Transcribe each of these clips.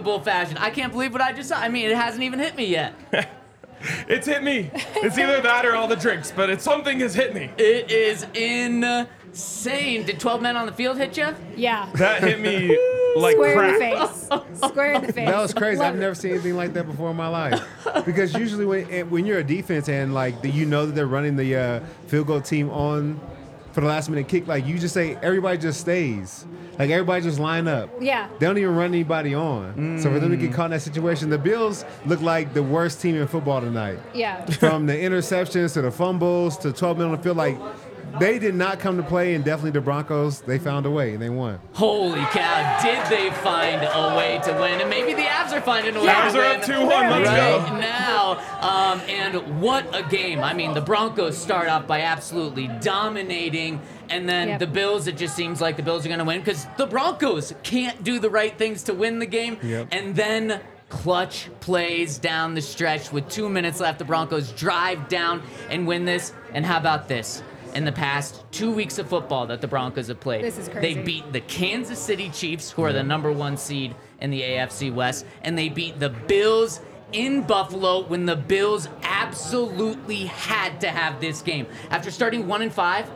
unbelievable fashion. I can't believe what I just saw. I mean, it hasn't even hit me yet. It's hit me. It's either that or all the drinks, but it's something has hit me. It is insane. Did 12 men on the field hit you? Yeah. That hit me like Square crack. in the face. Square in the face. That was crazy. Love I've never seen anything like that before in my life. Because usually when when you're a defense and like the, you know that they're running the uh, field goal team on for the last minute kick, like you just say everybody just stays. Like everybody just line up. Yeah. They don't even run anybody on. So for them to get mm. caught in that situation, the Bills look like the worst team in football tonight. Yeah. From the interceptions to the fumbles to 12 men on the field, like they did not come to play, and definitely the Broncos, they found a way and they won. Holy cow, did they find a way to win? And maybe the Avs are finding a way Yeah. to Avs are win. up 2-1. Let's right go. now. Um, and what a game. I mean, the Broncos start off by absolutely dominating. And then Yep. the Bills, it just seems like the Bills are going to win because the Broncos can't do the right things to win the game. Yep. And then clutch plays down the stretch with two minutes left. The Broncos drive down and win this. And how about this? In the past two weeks of football that the Broncos have played, This is they beat the Kansas City Chiefs, who are the number one seed in the AFC West, and they beat the Bills in Buffalo when the Bills absolutely had to have this game. After starting one and five,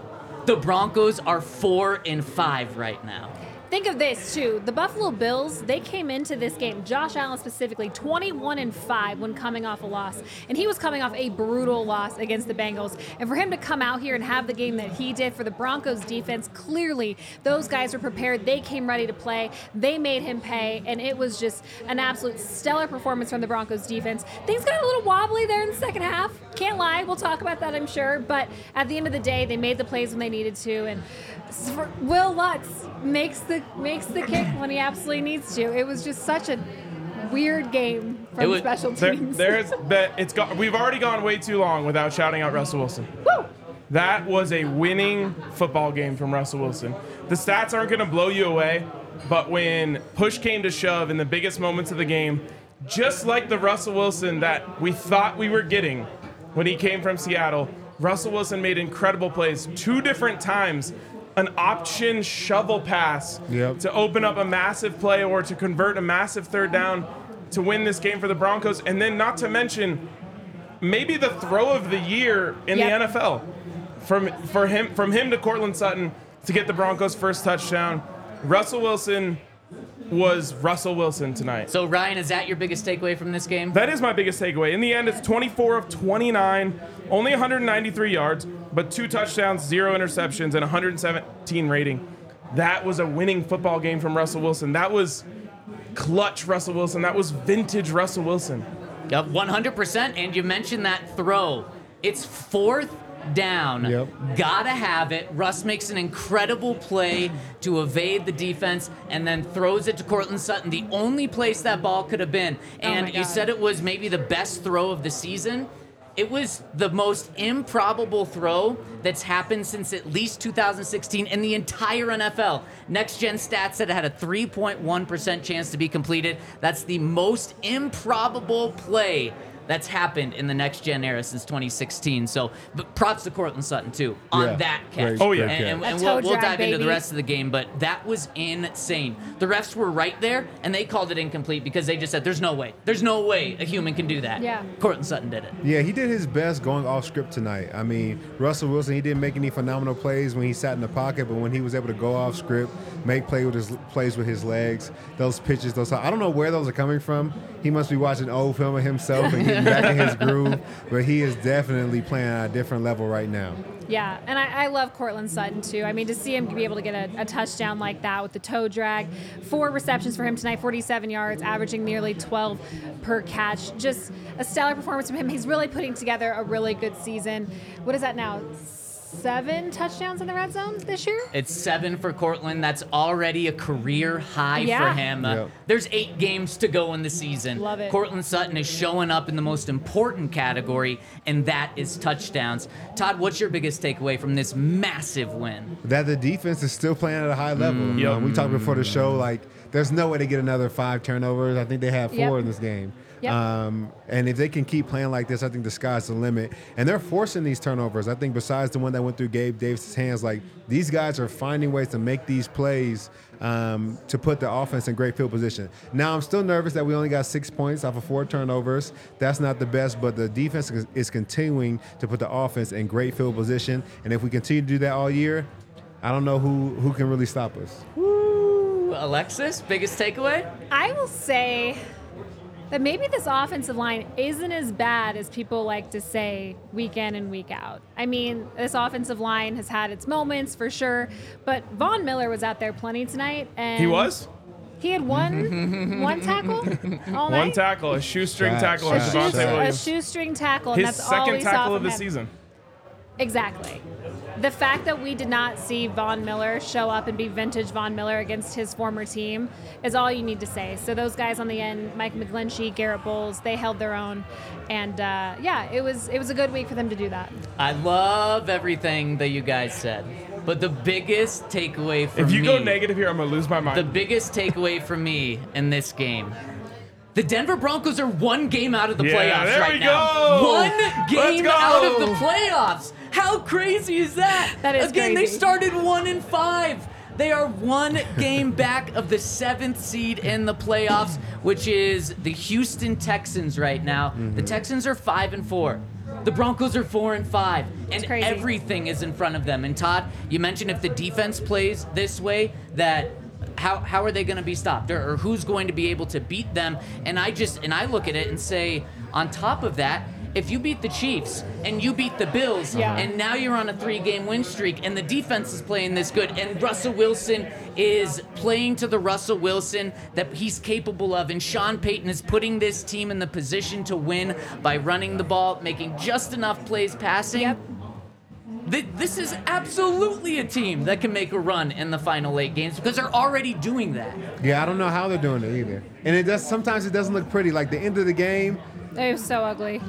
the Broncos are four and five right now. Think of this too. The Buffalo Bills, they came into this game, Josh Allen specifically, 21 and 5 when coming off a loss. And he was coming off a brutal loss against the Bengals. And for him to come out here and have the game that he did for the Broncos defense, clearly those guys were prepared. They came ready to play. They made him pay. And it was just an absolute stellar performance from the Broncos defense. Things got a little wobbly there in the second half. Can't lie. We'll talk about that, I'm sure. But at the end of the day, they made the plays when they needed to. And Will Lutz makes the makes the kick when he absolutely needs to. It was just such a weird game It from was- special teams. there's been, it's got, we've already gone way too long without shouting out Russell Wilson. Woo! That was a winning football game from Russell Wilson. The stats aren't going to blow you away, but when push came to shove in the biggest moments of the game, just like the Russell Wilson that we thought we were getting when he came from Seattle, Russell Wilson made incredible plays two different times. An option shovel pass Yep. to open up a massive play or to convert a massive third down to win this game for the Broncos. And then, not to mention, maybe the throw of the year in Yep. the NFL from for him from him to Courtland Sutton to get the Broncos' first touchdown. Russell Wilson was Russell Wilson tonight. So, Ryan, is that your biggest takeaway from this game? That is my biggest takeaway. In the end, it's 24 of 29, only 193 yards, but two touchdowns, zero interceptions, and 117 rating. That was a winning football game from Russell Wilson. That was clutch Russell Wilson. That was vintage Russell Wilson. Yep, 100%. And you mentioned that throw. It's fourth down. Yep. Gotta have it. Russ makes an incredible play to evade the defense and then throws it to Courtland Sutton, the only place that ball could have been. Oh And you said it was maybe the best throw of the season. It was the most improbable throw that's happened since at least 2016 in the entire NFL. Next gen stats said it had a 3.1% chance to be completed. That's the most improbable play that's happened in the next gen era since 2016. So, but props to Courtland Sutton too on Yeah, that catch. great, Oh, yeah. and, and- and we'll, we'll drag, dive into the rest of the game, but that was insane. The refs were right there, and they called it incomplete because they just said, "There's no way. There's no way a human can do that." Yeah. Courtland Sutton did it. Yeah, he did his best going off script tonight. I mean, Russell Wilson, he didn't make any phenomenal plays when he sat in the pocket, but when he was able to go off script, make play with his plays with his legs, those pitches, those I don't know where those are coming from. He must be watching old film of himself and back in his groove, but he is definitely playing at a different level right now. Yeah, and I, I love Courtland Sutton too. I mean, to see him be able to get a, a touchdown like that with the toe drag, four receptions for him tonight, 47 yards, averaging nearly 12 per catch. Just a stellar performance from him. He's really putting together a really good season. What is that now? Seven touchdowns in the red zone this year? It's seven for Courtland. That's already a career high Yeah. for him. Uh, Yep. There's eight games to go in the season. Love it. Courtland Sutton is showing up in the most important category, and that is touchdowns. Todd, what's your biggest takeaway from this massive win? That the defense is still playing at a high level. Yep. Um, we talked before the show, like there's no way to get another five turnovers. I think they have four Yep. in this game. Yep. Um, and if they can keep playing like this, I think the sky's the limit. And they're forcing these turnovers. I think besides the one that went through Gabe Davis' hands, like these guys are finding ways to make these plays um, to put the offense in great field position. Now I'm still nervous that we only got six points off of four turnovers. That's not the best, but the defense is, is continuing to put the offense in great field position. And if we continue to do that all year, I don't know who who can really stop us. Alexis, biggest takeaway? I will say that maybe this offensive line isn't as bad as people like to say week in and week out. I mean, this offensive line has had its moments for sure, but Von Miller was out there plenty tonight, and He was He had one one tackle all night. one tackle, a shoestring Shout- tackle a, on shout- shoe, Devontae a shoestring tackle, and His that's all second we saw tackle of the him. season. Exactly. The fact that we did not see Von Miller show up and be vintage Von Miller against his former team is all you need to say. So those guys on the end, Mike McGlinchey, Garett Bolles, they held their own, and uh, yeah, it was it was a good week for them to do that. I love everything that you guys said, but the biggest takeaway from If you me, go negative here, I'm gonna lose my mind. the biggest takeaway for me in this game. The Denver Broncos are one game out of the Yeah, playoffs there right we now. go. One game out of the playoffs. How crazy is that? That is Again, they started one and five. They are one game back of the seventh seed in the playoffs, which is the Houston Texans right now. The mm-hmm. Texans are five and four. The Broncos are four and five, and everything is in front of them. And Todd, you mentioned if the defense plays this way, that how how are they going to be stopped, or, or who's going to be able to beat them? And I just and I look at it and say, on top of that, if you beat the Chiefs and you beat the Bills, Yeah. and now you're on a three-game win streak, and the defense is playing this good, and Russell Wilson is playing to the Russell Wilson that he's capable of, and Sean Payton is putting this team in the position to win by running the ball, making just enough plays passing. Yep. This is absolutely a team that can make a run in the final eight games because they're already doing that. Yeah, I don't know how they're doing it either. And it does sometimes it doesn't look pretty. Like the end of the game, It was so ugly.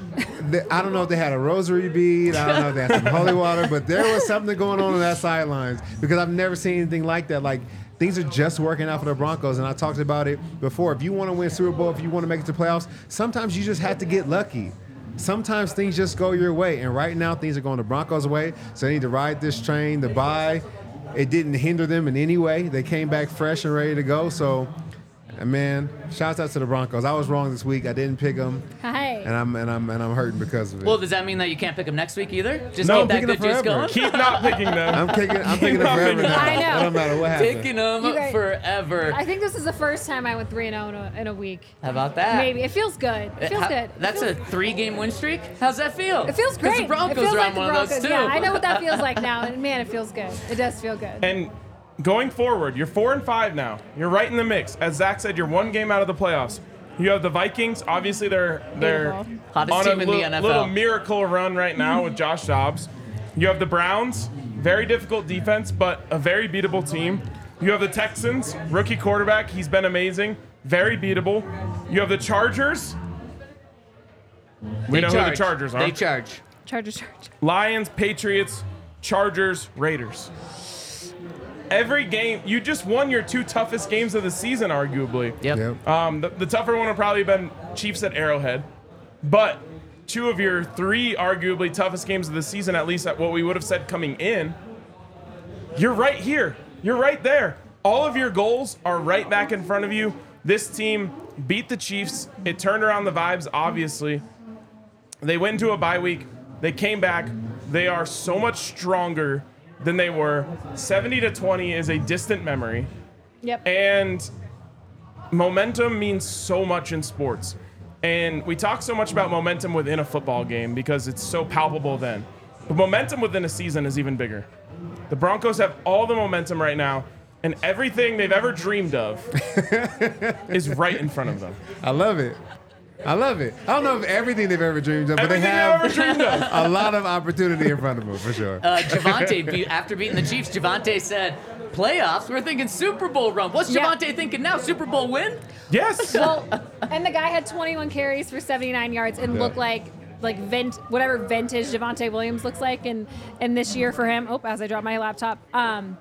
I don't know if they had a rosary bead. I don't know if they had some holy water, but there was something going on on that sidelines because I've never seen anything like that. Like things are just working out for the Broncos, and I talked about it before. If you want to win Super Bowl, if you want to make it to playoffs, sometimes you just have to get lucky. Sometimes things just go your way, and right now things are going the Broncos' way. So they need to ride this train. The bye, it didn't hinder them in any way. They came back fresh and ready to go. So. And man, shouts out to the Broncos. I was wrong this week. I didn't pick them, Hey. and I'm and I'm and I'm hurting because of it. Well, does that mean that you can't pick them next week either? Just No, keep that good juice going. Keep not picking them. I'm picking. I'm picking them forever now. I know. It don't matter what happens. Picking them guys- forever. I think this is the first time I went 3 0 in, a- in a week. How about that? Maybe. It feels good. It feels How- good. That's feels- a three-game win streak. How's that feel? It feels great. The Broncos it feels are like on the one Broncos. of those too. Yeah, I know what that feels like now, and man, it feels good. It does feel good. And going forward, you're four and five now. You're right in the mix. As Zach said, you're one game out of the playoffs. You have the Vikings. Obviously, they're they're Hottest on team a in the li- NFL. little miracle run right now with Josh Dobbs. You have the Browns, very difficult defense, but a very beatable team. You have the Texans, rookie quarterback. He's been amazing, very beatable. You have the Chargers. We They know who the charge. Chargers are. They charge. Chargers, Chargers. Lions, Patriots, Chargers, Raiders. Every game, you just won your two toughest games of the season, arguably. Yep. Yep. Um, the, the tougher one would probably have been Chiefs at Arrowhead, but two of your three arguably toughest games of the season, at least at what we would have said coming in, you're right here. You're right there. All of your goals are right back in front of you. This team beat the Chiefs. It turned around the vibes, obviously. They went into a bye week. They came back. They are so much stronger than they were. 70 to 20 is a distant memory. Yep. And momentum means so much in sports. And we talk so much about momentum within a football game because it's so palpable then. But momentum within a season is even bigger. The Broncos have all the momentum right now, and everything they've ever dreamed of is right in front of them. I love it. I love it. I don't know if everything they've ever dreamed of, but they Everything they've ever dreamed of. a lot of opportunity in front of them for sure. Uh, Javonte, be- after beating the Chiefs, Javonte said, "Playoffs? We're thinking Super Bowl run. What's Yeah. Javonte thinking now? Super Bowl win? Yes. Well, and the guy had 21 carries for 79 yards and Yeah. looked like like vent whatever vintage Javonte Williams looks like in in this year for him. Oh, as I drop my laptop. Um,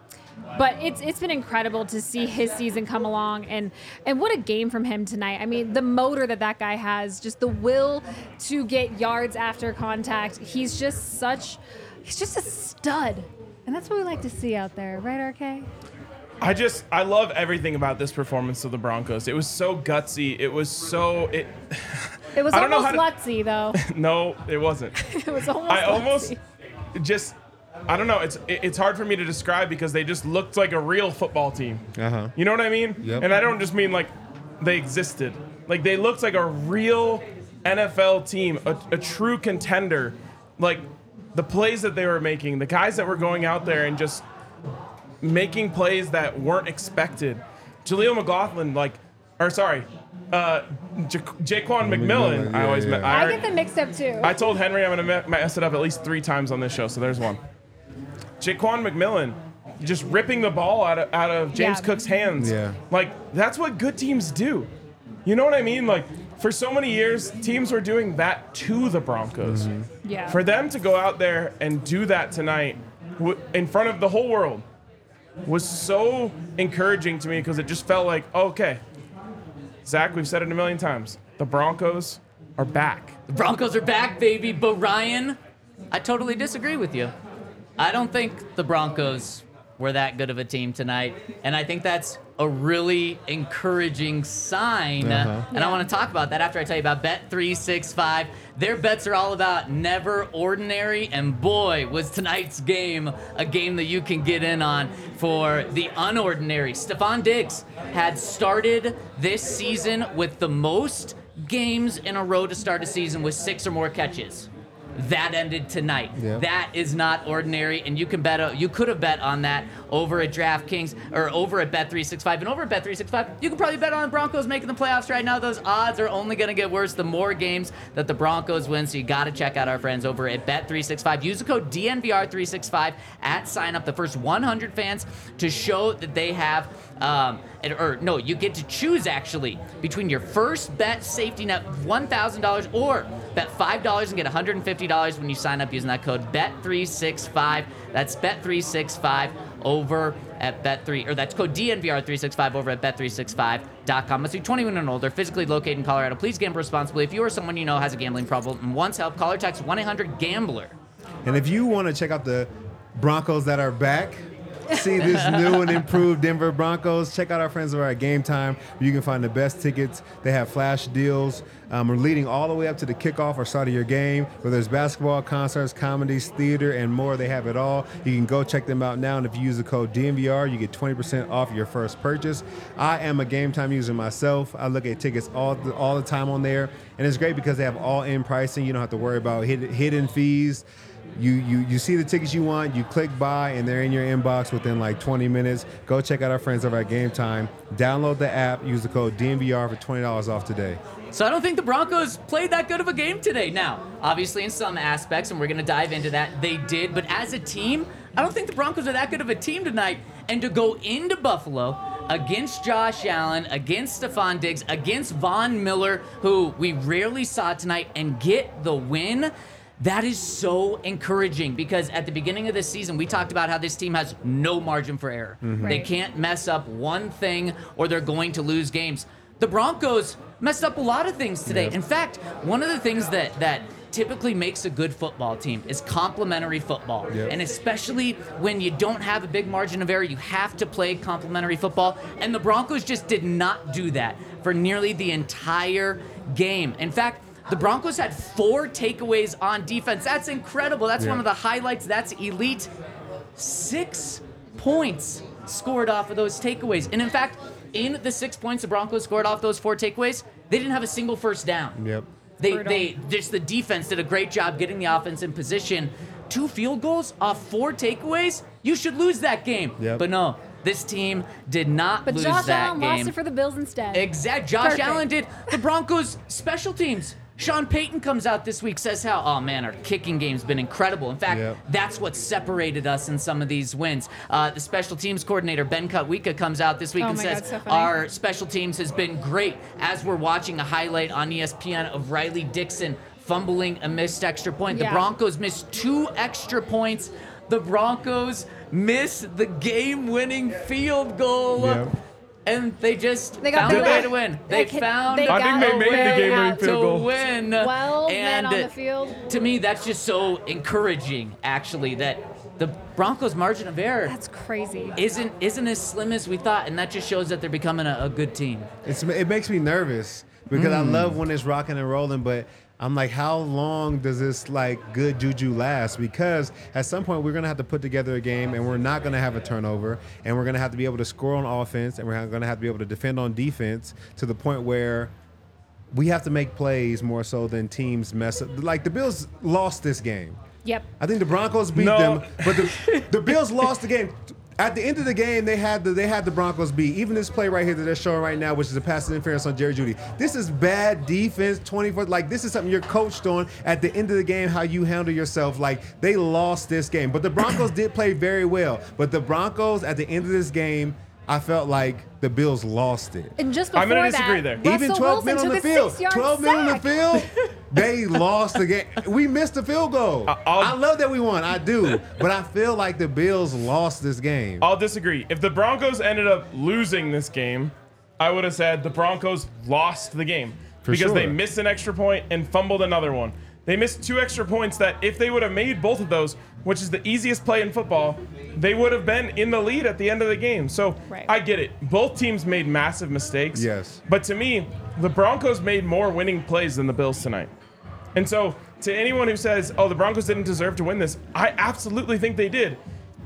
but it's it's been incredible to see his season come along and and what a game from him tonight. I mean, the motor that that guy has, just the will to get yards after contact. He's just such he's just a stud. And that's what we like to see out there, right, RK? I just I love everything about this performance of the Broncos. It was so gutsy. It was so it. It was I almost how lutsy though. No, it wasn't. It was almost I almost just I don't know. It's it- it's hard for me to describe because they just looked like a real football team. Uh-huh. You know what I mean? Yep. And I don't just mean like they existed. Like they looked like a real NFL team, a, a true contender. Like the plays that they were making, the guys that were going out there and just making plays that weren't expected. Jaleel McLaughlin, like, or sorry, uh, Ja- Ja'Quan McMillian. McMillian, I always yeah, met. yeah. I I, get them mixed up too. I told Henry I'm gonna me- mess it up at least three times on this show, so there's one. Ja'Quan McMillian, just ripping the ball out of, out of James Yeah. Cook's hands. Yeah. Like that's what good teams do. You know what I mean? Like for so many years, teams were doing that to the Broncos. Mm-hmm. yeah. For them to go out there and do that tonight w- in front of the whole world was so encouraging to me because it just felt like, okay, Zach, we've said it a million times. The Broncos are back. The Broncos are back, baby. But Ryan, I totally disagree with you. I don't think the Broncos were that good of a team tonight, and I think that's a really encouraging sign. Uh-huh. And I want to talk about that after I tell you about Bet three six five. Their bets are all about never ordinary, and boy, was tonight's game a game that you can get in on for the unordinary. Stefon Diggs had started this season with the most games in a row to start a season with six or more catches. That ended tonight. That is not ordinary, and you can bet. uh, You could have bet on that over at DraftKings or over at Bet365, and over at Bet365, you can probably bet on the Broncos making the playoffs right now. Those odds are only going to get worse the more games that the Broncos win. So you got to check out our friends over at Bet365. Use the code DNVR365 at sign up. The first 100 fans to show that they have. Um, and- or no, you get to choose actually between your first bet safety net $1,000 or bet $5 and get $150 when you sign up using that code BET365. That's BET365 over at Bet3, or that's code DNVR365 over at Bet365.com. Must be 21 and older, physically located in Colorado. Please gamble responsibly. If you or someone you know has a gambling problem and wants help, call or text 1 800 Gambler. And if you want to check out the Broncos that are back, see this new and improved Denver Broncos, check out our friends over at Game Time. You can find the best tickets. They have flash deals. Um, we're leading all the way up to the kickoff or start of your game. Whether it's basketball, concerts, comedies, theater, and more, they have it all. You can go check them out now. And if you use the code DNVR, you get 20% off your first purchase. I am a Game Time user myself. I look at tickets all the, all the time on there, and it's great because they have all-in pricing. You don't have to worry about hid- hidden fees. You, you you see the tickets you want, you click buy, and they're in your inbox within like 20 minutes. Go check out our friends over at Game Time. Download the app, use the code DNVR for $20 off today. So I don't think the Broncos played that good of a game today. Now, obviously, in some aspects, and we're to dive into that, they did. But as a team, I don't think the Broncos are that good of a team tonight. And to go into Buffalo against Josh Allen, against Stefon Diggs, against Von Miller, who we rarely saw tonight, and get the win. That is so encouraging because at the beginning of this season, we talked about how this team has no margin for error. Mm-hmm. They Right. can't mess up one thing or they're going to lose games. The Broncos messed up a lot of things today. In fact, one of the things that that typically makes a good football team is complementary football. Yep. And especially when you don't have a big margin of error, you have to play complementary football. And the Broncos just did not do that for nearly the entire game. In fact, the Broncos had four takeaways on defense. That's incredible. That's Yeah. one of the highlights. That's elite six points scored off of those takeaways. And in fact, in the six points the Broncos scored off those four takeaways, they didn't have a single first down. Yep. They they just the defense did a great job getting the offense in position. Two field goals off four takeaways. You should lose that game. Yep. But no, this team did not But lose Josh that Allen game. lost it for the Bills instead. Exact. Josh Perfect. Allen did. The Broncos special teams. Sean Payton comes out this week, says how, oh man, our kicking game's been incredible. In fact, Yep. that's what separated us in some of these wins. Uh, the special teams coordinator, Ben Kotwica, comes out this week Oh and says God, so our special teams has been great. As we're watching a highlight on ESPN of Riley Dixon fumbling a missed extra point. The Broncos missed two extra points. The Broncos miss the game-winning field goal. Yep. And they just They got found the a way win. to win. They They can- found they a I think they got made the way game-winning out field to goal. win. 12 men and on the field. To me, that's just so encouraging, actually, that the Broncos' margin of error That's crazy. isn't isn't as slim as we thought, and that just shows that they're becoming a, a good team. It's, it makes me nervous because I Hmm. love when it's rocking and rolling, but I'm like, how long does this like good juju last? Because at some point we're gonna have to put together a game, and we're not gonna have a turnover, and we're gonna have to be able to score on offense, and we're gonna have to be able to defend on defense to the point where we have to make plays more so than teams mess up. Like the Bills lost this game. Yep. I think the Broncos beat No. them, but the, the Bills lost the game. At the end of the game, they had the they had the Broncos beat. Even this play right here that they're showing right now, which is a pass interference on Jerry Jeudy. This is bad defense. Twenty four. Like this is something you're coached on. At the end of the game, how you handle yourself. Like they lost this game, but the Broncos did play very well. But the Broncos at the end of this game, I felt like the Bills lost it. And just before I'm gonna that, disagree there. Russell Even 12 Wilson men on the field. six-yard 12 men on the field. They lost the game. We missed the field goal. I- I'll- I love that we won. I do. But I feel like the Bills lost this game. I'll disagree. If the Broncos ended up losing this game, I would have said the Broncos lost the game For because they missed an extra point and fumbled another one. They missed two extra points that if they would have made both of those, which is the easiest play in football, they would have been in the lead at the end of the game. So Right. I get it. Both teams made massive mistakes. Yes. But to me, the Broncos made more winning plays than the Bills tonight. And so, to anyone who says, "Oh, the Broncos didn't deserve to win this," I absolutely think they did.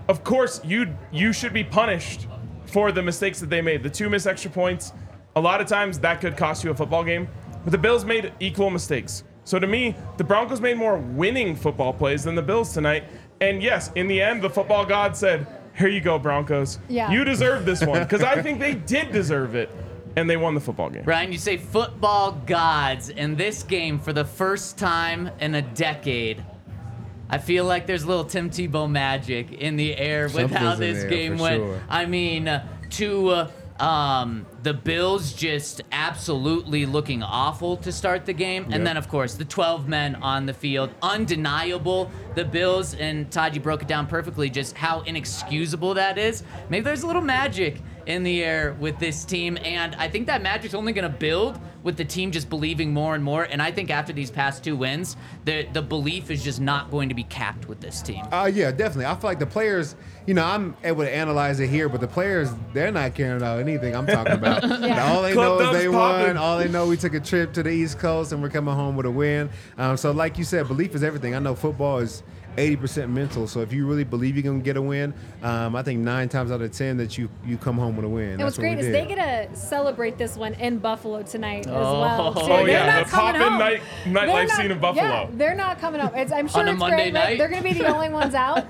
Of course, you you should be punished for the mistakes that they made. The two missed extra points, a lot of times that could cost you a football game. But the Bills made equal mistakes. So to me, the Broncos made more winning football plays than the Bills tonight. And yes, in the end, the football god said, "Here you go, Broncos. Yeah. You deserve this one." Because I think they did deserve it, and they won the football game. Ryan, you say football gods in this game for the first time in a decade. I feel like there's a little Tim Tebow magic in the air with how Something's in this game went. sure. I mean, uh, to uh, um, the Bills just absolutely looking awful to start the game, Yep. and then of course the 12 men on the field, undeniable. The Bills and Todd, you broke it down perfectly, just how inexcusable that is. Maybe there's a little magic in the air with this team, and I think that magic's only going to build with the team just believing more and more. And I think after these past two wins, the the belief is just not going to be capped with this team. Uh, yeah, definitely. I feel like the players, you know, I'm able to analyze it here, but the players, they're not caring about anything I'm talking about. Yeah. All they Club know is they popping. won. All they know we took a trip to the East Coast and we're coming home with a win. Um, so, like you said, belief is everything. I know football is 80% mental. So, if you really believe you're going to get a win, um, I think nine times out of 10 that you, you come home with a win. And That's what's great is did. they get to celebrate this one in Buffalo tonight as Oh. well. too. Oh, They're yeah, not the coming poppin' home. night- nightlife scene of Buffalo. Yeah, they're not coming home. It's, I'm sure On a it's Monday great. night? They're going to be the only ones out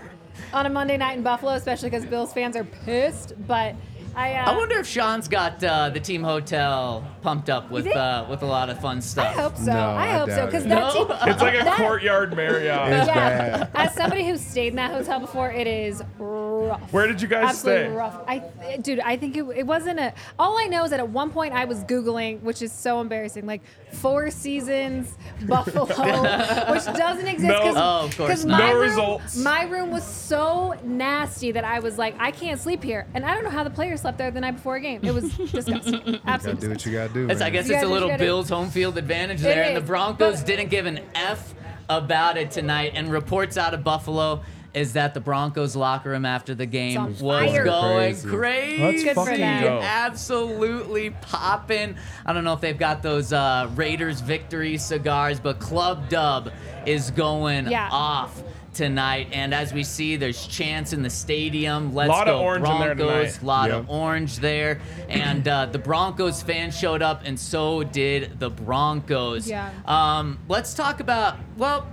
on a Monday night in Buffalo, especially because Bills fans are pissed. But I, uh, I wonder if Sean's got uh, the team hotel pumped up with uh, with a lot of fun stuff. I hope so. No, I I hope so doubt because it. that No? team. It's like a that- courtyard Marriott. It's Yeah. bad. As somebody who's stayed in that hotel before, it is rough. Where did you guys Absolutely stay? rough. I, dude, I think it, it wasn't a. All I know is that at one point I was googling, which is so embarrassing, like Four Seasons Buffalo, which doesn't exist. No. 'cause- Oh, of course 'cause not. my No room- results. My room was so nasty that I was like, I can't sleep here, and I don't know how the players slept there the night before a game. It was disgusting. Gotta Absolutely. do what you got to do. It's, I man. guess You it's a gotta- little you gotta- Bills home field advantage there, and the is, Broncos but- didn't give an F about it tonight. And reports out of Buffalo is that the Broncos locker room after the game on was fire. going Crazy. crazy. Let's Good for fucking them. go. Absolutely popping. I don't know if they've got those uh, Raiders victory cigars, but Club Dub is going Yeah. off tonight. And as we see, there's chants in the stadium. Let's Lot of go orange in there Broncos. tonight. lot Yep. of orange there. And uh, the Broncos fans showed up, and so did the Broncos. Yeah. Um, let's talk about, well,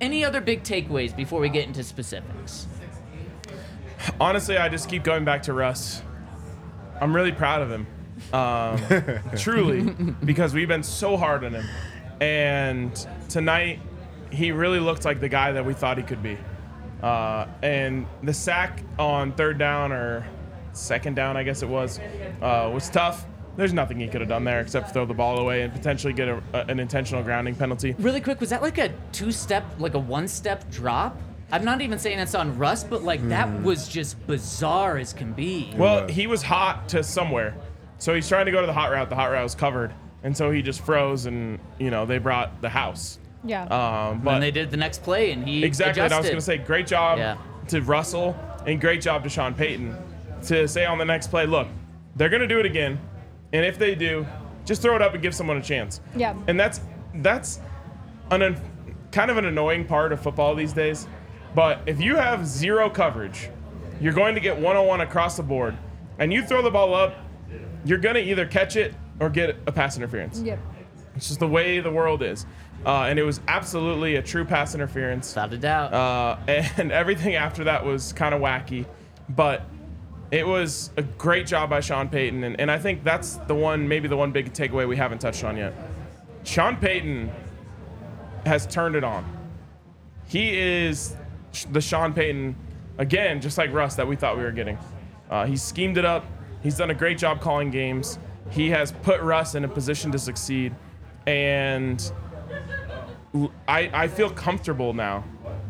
any other big takeaways before we get into specifics? Honestly, I just keep going back to Russ. I'm really proud of him. Um, truly, because we've been so hard on him. And tonight, he really looked like the guy that we thought he could be. Uh, and the sack on third down or second down, I guess it was, uh, was tough. There's nothing he could have done there except throw the ball away and potentially get a, a- an intentional grounding penalty. Really quick, was that like a two step, like a one step drop? I'm not even saying it's on Russ, but like that was just bizarre as can be. Well, he was hot to somewhere. So he's trying to go to the hot route. The hot route was covered. And so he just froze and, you know, they brought the house. Yeah. Um, but and they did the next play, and he exactly, and I was going to say, great job Yeah. to Russell and great job to Sean Payton to say on the next play, look, they're going to do it again. And if they do, just throw it up and give someone a chance. Yeah. And that's that's an un, kind of an annoying part of football these days. But if you have zero coverage, you're going to get one on one across the board, and you throw the ball up, you're going to either catch it or get a pass interference. Yep. It's just the way the world is. Uh, and it was absolutely a true pass interference. Without a doubt. Uh, and everything after that was kind of wacky. But it was a great job by Sean Payton. And, and I think that's the one, maybe the one big takeaway we haven't touched on yet. Sean Payton has turned it on. He is the Sean Payton, again, just like Russ, that we thought we were getting. Uh, he schemed it up. He's done a great job calling games. He has put Russ in a position to succeed. And I, I feel comfortable now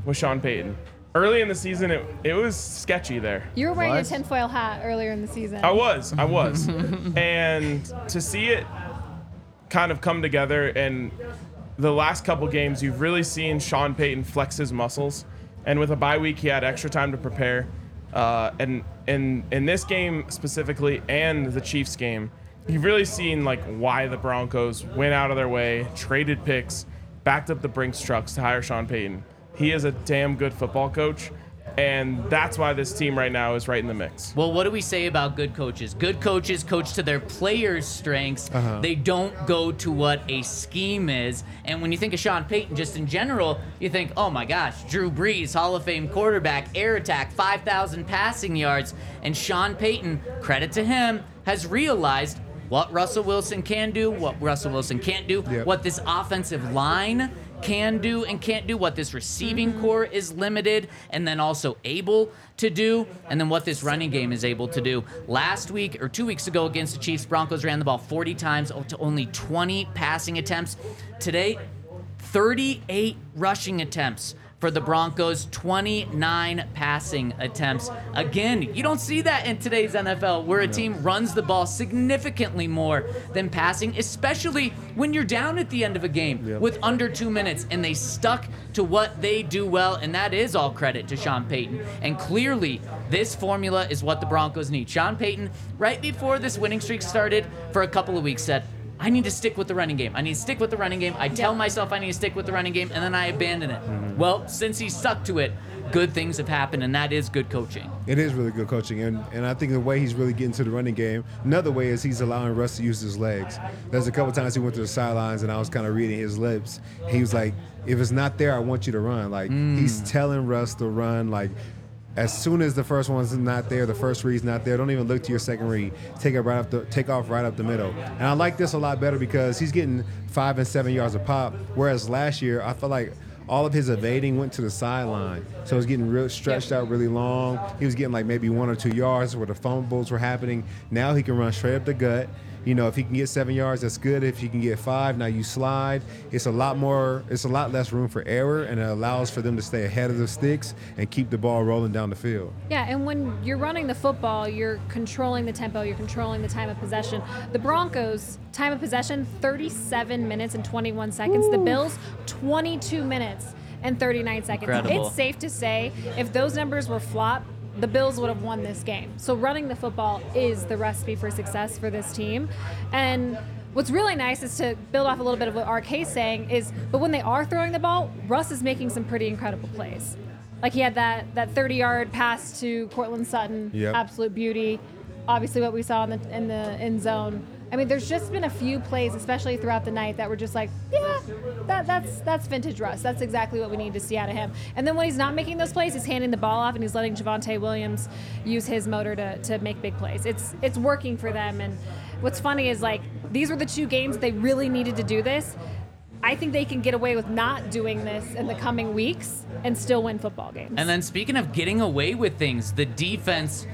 with Sean Payton. Early in the season, it, it was sketchy there. You were wearing What? your tinfoil hat earlier in the season. I was, I was. and to see it kind of come together and the last couple games, you've really seen Sean Payton flex his muscles. And with a bye week, he had extra time to prepare. Uh, and in in this game specifically, and the Chiefs game, you've really seen like why the Broncos went out of their way, traded picks, backed up the Brinks trucks to hire Sean Payton. He is a damn good football coach, and that's why this team right now is right in the mix. Well, what do we say about good coaches? Good coaches coach to their players' strengths. Uh-huh. They don't go to what a scheme is. And when you think of Sean Payton, just in general, you think, oh my gosh, Drew Brees, Hall of Fame quarterback, air attack, 5,000 passing yards. And Sean Payton, credit to him, has realized what Russell Wilson can do, what Russell Wilson can't do, Yep. what this offensive line can do and can't do, what this receiving mm-hmm. core is limited and then also able to do, and then what this running game is able to do. Last week or two weeks ago against the Chiefs, Broncos ran the ball 40 times to only 20 passing attempts. Today, 38 rushing attempts for the Broncos, 29 passing attempts. Again, you don't see that in today's NFL where a team runs the ball significantly more than passing, especially when you're down at the end of a game Yep. with under two minutes and they stuck to what they do well, and that is all credit to Sean Payton. And clearly, this formula is what the Broncos need. Sean Payton, right before this winning streak started, for a couple of weeks said, I need to stick with the running game. I need to stick with the running game. I tell Yeah. myself I need to stick with the running game, and then I abandon it. Mm-hmm. Well, since he stuck to it, good things have happened, and that is good coaching. It is really good coaching, and, and I think the way he's really getting to the running game. Another way is he's allowing Russ to use his legs. There's a couple times he went to the sidelines, and I was kind of reading his lips. He was like, "If it's not there, I want you to run." Like he's mm. telling Russ to run. Like as soon as the first one's not there, the first read's not there. Don't even look to your second read. Take it right up the take off right up the middle. And I like this a lot better because he's getting five and seven yards a pop. Whereas last year, I felt like all of his evading went to the sideline. So it was getting real stretched out really long. He was getting like maybe one or two yards where the fumbles were happening. Now he can run straight up the gut. You know, if he can get seven yards, that's good. If he can get five, now you slide. It's a lot more, it's a lot less room for error, and it allows for them to stay ahead of the sticks and keep the ball rolling down the field. Yeah, and when you're running the football, you're controlling the tempo, you're controlling the time of possession. The Broncos, time of possession, 37 minutes and 21 seconds. The Bills, 22 minutes and 39 seconds. Incredible. It's safe to say if those numbers were flop, the Bills would have won this game. So running the football is the recipe for success for this team. And what's really nice is to build off a little bit of what RK's saying is, but when they are throwing the ball, Russ is making some pretty incredible plays. Like he had that that 30 yard pass to Courtland Sutton, Yep. absolute beauty. Obviously, what we saw in the in the end zone. I mean, there's just been a few plays, especially throughout the night, that were just like, yeah, that, that's that's vintage Russ. That's exactly what we need to see out of him. And then when he's not making those plays, he's handing the ball off and he's letting Javonte Williams use his motor to, to make big plays. It's it's working for them. And what's funny is like these were the two games they really needed to do this. I think they can get away with not doing this in the coming weeks and still win football games. And then speaking of getting away with things, the defense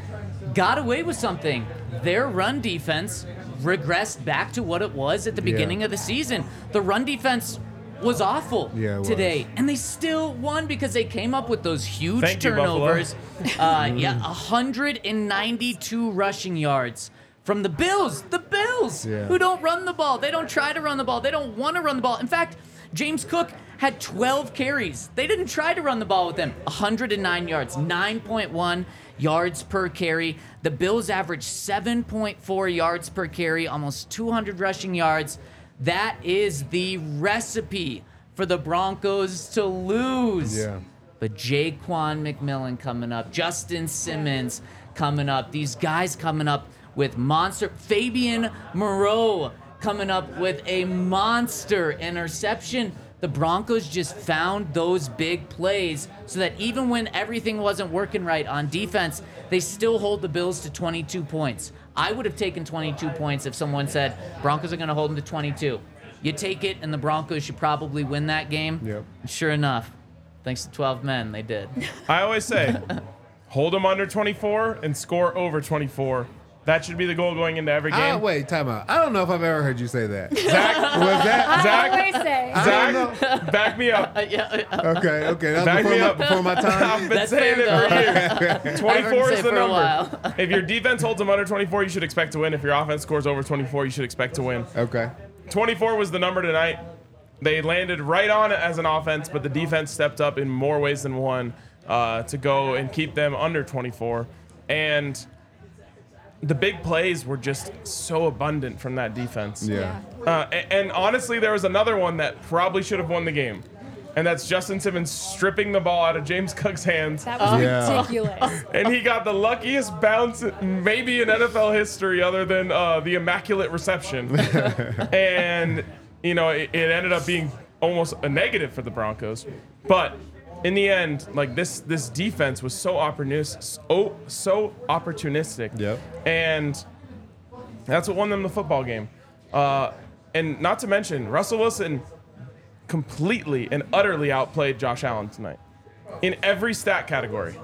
got away with something. Their run defense regressed back to what it was at the Yeah. beginning of the season. The run defense was awful Yeah, it was. today, and they still won because they came up with those huge Thank you, turnovers. uh, yeah, 192 rushing yards. From the Bills, the Bills, Yeah. who don't run the ball. They don't try to run the ball. They don't want to run the ball. In fact, James Cook had 12 carries. They didn't try to run the ball with him. 109 yards, 9.1 yards per carry. The Bills average 7.4 yards per carry, almost 200 rushing yards. That is the recipe for the Broncos to lose. Yeah. But Ja'Quan McMillian coming up, Justin Simmons coming up, these guys coming up with monster. Fabian Moreau coming up with a monster interception. The Broncos just found those big plays so that even when everything wasn't working right on defense, they still hold the Bills to 22 points. I would have taken 22 points if someone said Broncos are going to hold them to 22. You take it, and the Broncos should probably win that game. Yep. Sure enough, thanks to 12 men, they did. I always say, hold them under 24 and score over 24. That should be the goal going into every Ah, game. wait, time out. I don't know if I've ever heard you say that. Zach, Was that? I Zach- always say. I don't Zach, back me up. yeah, Okay, okay. That was Back before me my, up. before my I've time. been That's saying fair, it for though. years. I've 24 heard is the for a number. while. if your defense holds them under 24, you should expect to win. If your offense scores over 24, you should expect to win. Okay. 24 was the number tonight. They landed right on it as an offense, but the defense stepped up in more ways than one uh, to go and keep them under 24. And the big plays were just so abundant from that defense. Yeah. Uh, a- and, honestly, there was another one that probably should have won the game. And that's Justin Simmons stripping the ball out of James Cook's hands. That was Yeah. ridiculous. And he got the luckiest bounce maybe in NFL history other than uh, the immaculate reception. and, you know, it, it ended up being almost a negative for the Broncos. But in the end, like this this defense was so opportunistic, so, so opportunistic. Yep. And that's what won them the football game. Uh, and not to mention, Russell Wilson completely and utterly outplayed Josh Allen tonight in every stat category.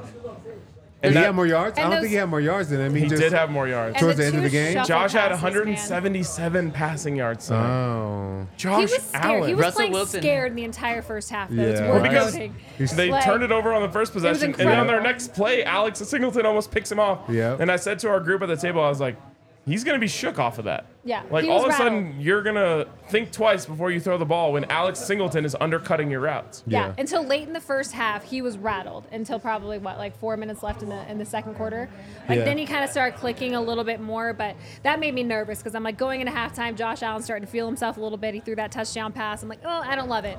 Did And he that- have more yards? I don't those- think he had more yards than him. he just, did have more yards. And Towards the end of two the game? shuffle Josh had passes, man. 177 passing yards. tonight. Oh. Josh He was scared. Allen. He was Russell playing Wilson. scared the entire first half. Though. It's Yeah. worth because noting. They Like, turned it over on the first possession, and then on their next play, Alex Singleton almost picks him off. Yep. And I said to our group at the table, I was like, he's gonna be shook off of that. Yeah, Like he all of was a sudden, you're gonna think twice before you throw the ball when Alex Singleton is undercutting your routes. Yeah. Yeah. until late in the first half, he was rattled until probably what, like four minutes left in the in the second quarter. Like Yeah. then he kind of started clicking a little bit more, but that made me nervous because I'm like going into halftime, Josh Allen starting to feel himself a little bit. He threw that touchdown pass. I'm like, oh, I don't love it.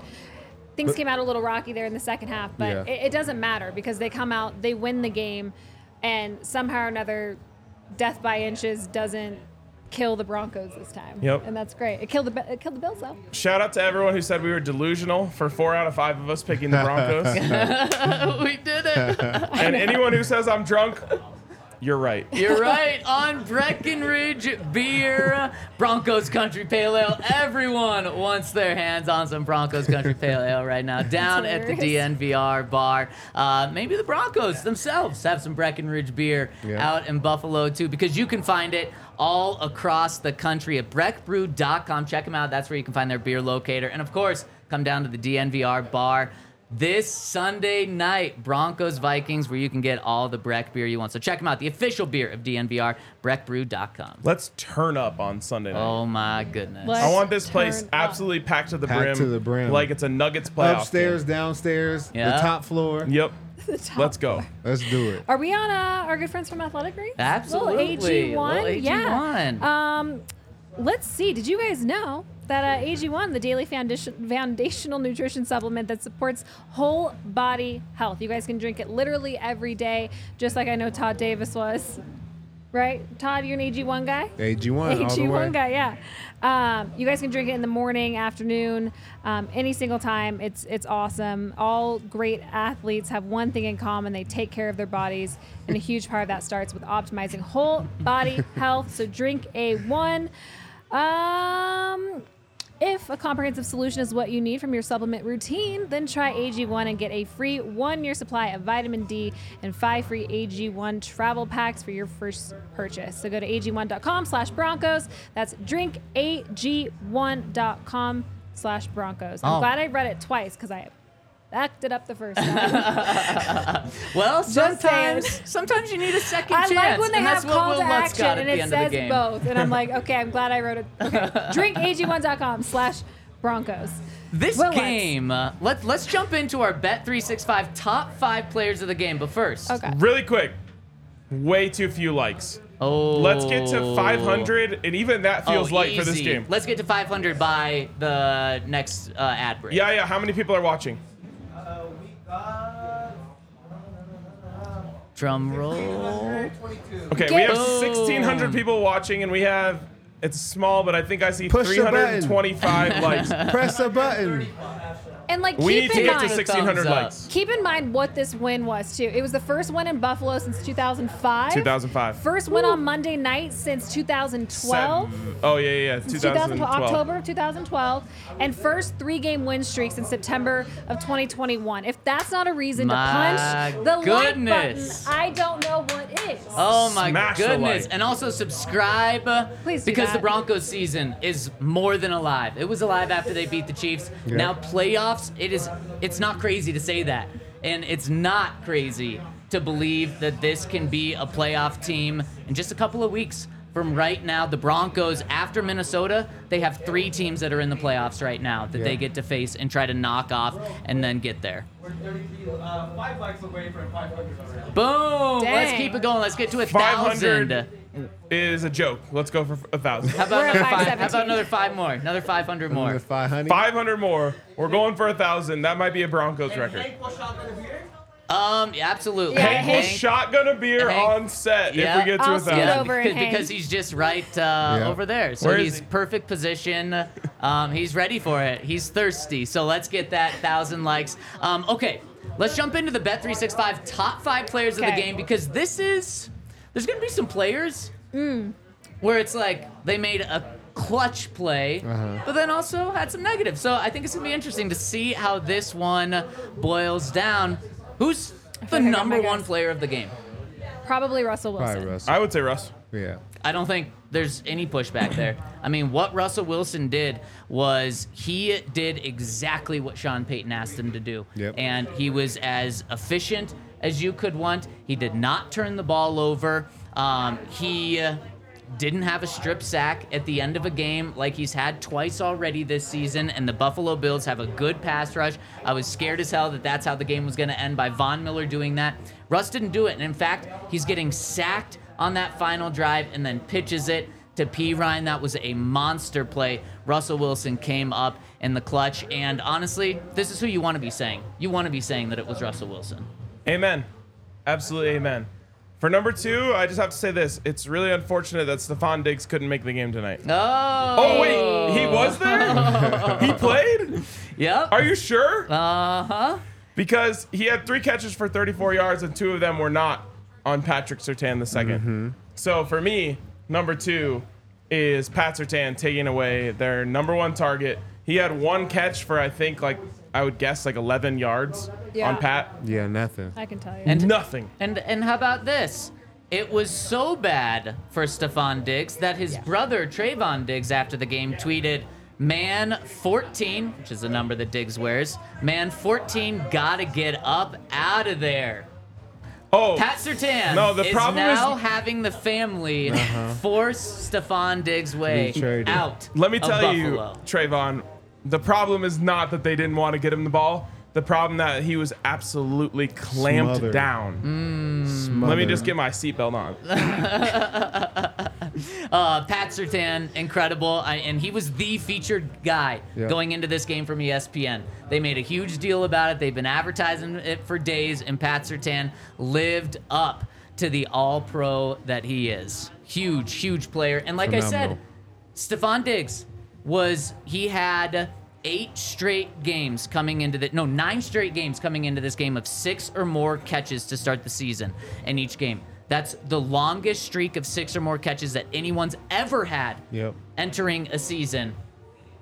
Things But- came out a little rocky there in the second half, but Yeah. it, it doesn't matter because they come out, they win the game, and somehow or another, death by inches doesn't kill the Broncos this time. Yep. and that's great. It killed the Bi- it killed the Bills though. Shout out to everyone who said we were delusional for four out of five of us picking the Broncos. we did it. and anyone who says I'm drunk, you're right. You're right. On Breckenridge Beer, Broncos Country Pale Ale. Everyone wants their hands on some Broncos Country Pale Ale right now. Down at the. DNVR bar. Uh, maybe the Broncos themselves have some Breckenridge Beer Yeah. out in Buffalo too, because you can find it all across the country at breckbrew.com. Check them out. That's where you can find their beer locator. And of course, come down to the DNVR bar. This Sunday night, Broncos Vikings, where you can get all the Breck beer you want. So check them out, the official beer of DNVR, breckbrew.com. Let's turn up on Sunday night. Oh my goodness. Let's I want this place turn up. absolutely packed to the Packed brim, to the brim. like it's a Nuggets playoff. Upstairs, game. downstairs, Yeah. the top floor. Yep. The top Let's go. Let's do it. Are we on uh, our good friends from Athletic Greens? Absolutely. Little AG1. Little Yeah. AG1. Um, let's see. Did you guys know that uh, AG1, the daily foundation, foundational nutrition supplement that supports whole body health, you guys can drink it literally every day, just like I know Todd Davis was. Right? Todd, you're an AG1 guy? AG1 all the way. AG1 guy, yeah. Um, you guys can drink it in the morning, afternoon, um, any single time. It's it's awesome. All great athletes have one thing in common: they take care of their bodies, and a huge part of that starts with optimizing whole body health. So drink A1. Um, if a comprehensive solution is what you need from your supplement routine, then try AG1 and get a free one year supply of vitamin D and five free AG1 travel packs for your first purchase. So go to AG1.com slash Broncos. That's drinkag1.com slash Broncos. I'm Oh. glad I read it twice because I backed it up the first time. well, sometimes sometimes you need a second I chance. like when they and have that's what call Will to Lutz action got at and the it end of the says game. both. And I'm like, okay, I'm glad I wrote it. Okay. drinkag1.com slash Broncos. This Will game, uh, let, let's jump into our Bet365 top five players of the game. But first, Okay. Really quick. Way too few likes. oh, Let's get to 500, and even that feels oh, light for this easy. game. Let's get to 500 by the next uh, ad break. Yeah, yeah. How many people are watching? Drum roll. Okay, we have Boom. 1,600 people watching, and we have. It's small, but I think I see Push the button. 325 likes. Press a button. And like We need keep to in get to mind, 1,600 Thumbs up. likes. keep in mind what this win was too. It was the first win in Buffalo since 2005. 2005. First win on Monday night since 2012. Seven- Oh yeah, yeah, yeah. Since 2012. October of 2012, and first three-game win streak since September of 2021. If that's not a reason My to punch the goodness. like button, I don't know what is. Oh my Smash the goodness. like. And also subscribe uh, Please do because the. Broncos season is more than alive. It was alive after they beat the Chiefs. Yeah. Now playoffs, it is it's not crazy to say that. And it's not crazy to believe that this can be a playoff team in just a couple of weeks from right now. The Broncos after Minnesota, they have 3 teams that are in the playoffs right now that Yeah. they get to face and try to knock off and then get there. We're 33, uh, five likes away from 500 already. Boom! Let's keep it going. Let's get to a 500 thousand. Is a joke. Let's go for a thousand. How about, We're at another five, how 517. about another five more? Another 500 more. 500. 500 more. We're going for a thousand. That might be a Broncos record. Hank will shotgun a beer. Um, yeah, absolutely. Yeah, Hank will Hank- shotgun a beer Hank- on set Yeah. if we get to I'll a scoot thousand. Yeah, over and because, hang. because he's just right uh, Yeah. over there. So Where is he's he? perfect position. Um, he's ready for it. He's thirsty. So let's get that thousand likes. Um, okay, let's jump into the Bet365 top five players of the Okay. game because this is there's gonna be some players where it's like they made a clutch play, uh-huh. but then also had some negatives. So I think it's gonna be interesting to see how this one boils down. Who's the like I got number one guess. player of the game? Probably Russell Wilson. Probably Russ. I would say Russ. Yeah. I don't think there's any pushback there. I mean, what Russell Wilson did was he did exactly what Sean Payton asked him to do. Yep. And he was as efficient as you could want. He did not turn the ball over. Um, he uh, didn't have a strip sack at the end of a game like he's had twice already this season. And the Buffalo Bills have a good pass rush. I was scared as hell that that's how the game was going to end by Von Miller doing that. Russ didn't do it. And in fact, he's getting sacked on that final drive and then pitches it to Perine. That was a monster play. Russell Wilson came up in the clutch. And honestly, this is who you want to be saying. You want to be saying that it was Russell Wilson. Amen. Absolutely amen. For number two, I just have to say this. It's really unfortunate that Stefon Diggs couldn't make the game tonight. Oh, Oh, wait. He was there? he played? Yep. Are you sure? Uh huh. Because he had three catches for 34 yards, and two of them were not on Patrick Surtain the 2nd So for me, number two is Pat Surtain taking away their number one target. He had one catch for, I think, like, I would guess, like 11 yards Yeah. on Pat. Yeah, nothing. I can tell you. And- Nothing. And and how about this? It was so bad for Stefon Diggs that his brother Trevon Diggs after the game tweeted, Man 14, which is the number that Diggs wears. Man 14, gotta get up out of there. Oh, Pat Surtain No, the is problem now is- having the family uh-huh. force Stefon Diggs' way Be out. let me of tell you, Buffalo. Trevon, the problem is not that they didn't want to get him the ball. The problem that he was absolutely clamped Smothered. down. Let me just get my seatbelt on. Uh, Pat Surtain, incredible, I, and he was the featured guy Yeah. going into this game from ESPN. They made a huge deal about it. They've been advertising it for days, and Pat Surtain lived up to the All-Pro that he is. Huge, huge player, and like I said, Stefon Diggs was he had eight straight games coming into the no nine straight games coming into this game of six or more catches to start the season in each game. That's the longest streak of six or more catches that anyone's ever had Yep. entering a season.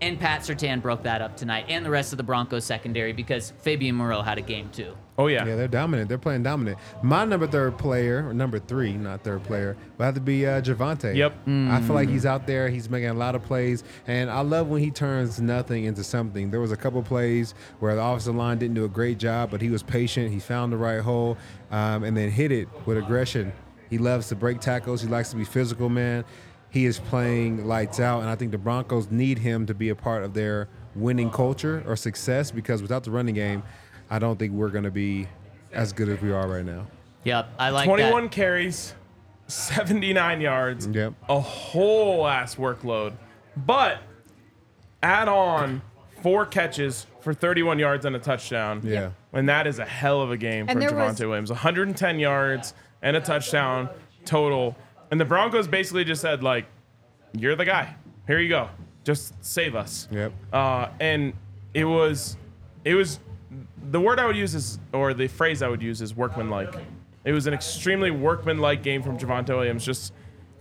And Pat Surtain broke that up tonight, and the rest of the Broncos secondary because Fabian Moreau had a game too. Oh yeah. Yeah, they're dominant. They're playing dominant. My number third player, or number three, not third player, will have to be uh, Javonte. Yep. I feel like he's out there. He's making a lot of plays, and I love when he turns nothing into something. There was a couple plays where the offensive line didn't do a great job, but he was patient. He found the right hole, um, and then hit it with aggression. He loves to break tackles. He likes to be physical, man. He is playing lights out, and I think the Broncos need him to be a part of their winning culture or success because without the running game, I don't think we're going to be as good as we are right now. Yep, I like 21 that. carries, 79 yards. Yep. A whole ass workload. But add on four catches for 31 yards and a touchdown. Yeah. And that is a hell of a game And from there was- Williams. 110 yards and a touchdown total. And the Broncos basically just said, like, you're the guy. Here you go. Just save us. Yep. Uh, and it was, it was, the word I would use is, or the phrase I would use is workmanlike. It was an extremely workmanlike game from Javonte Williams. Just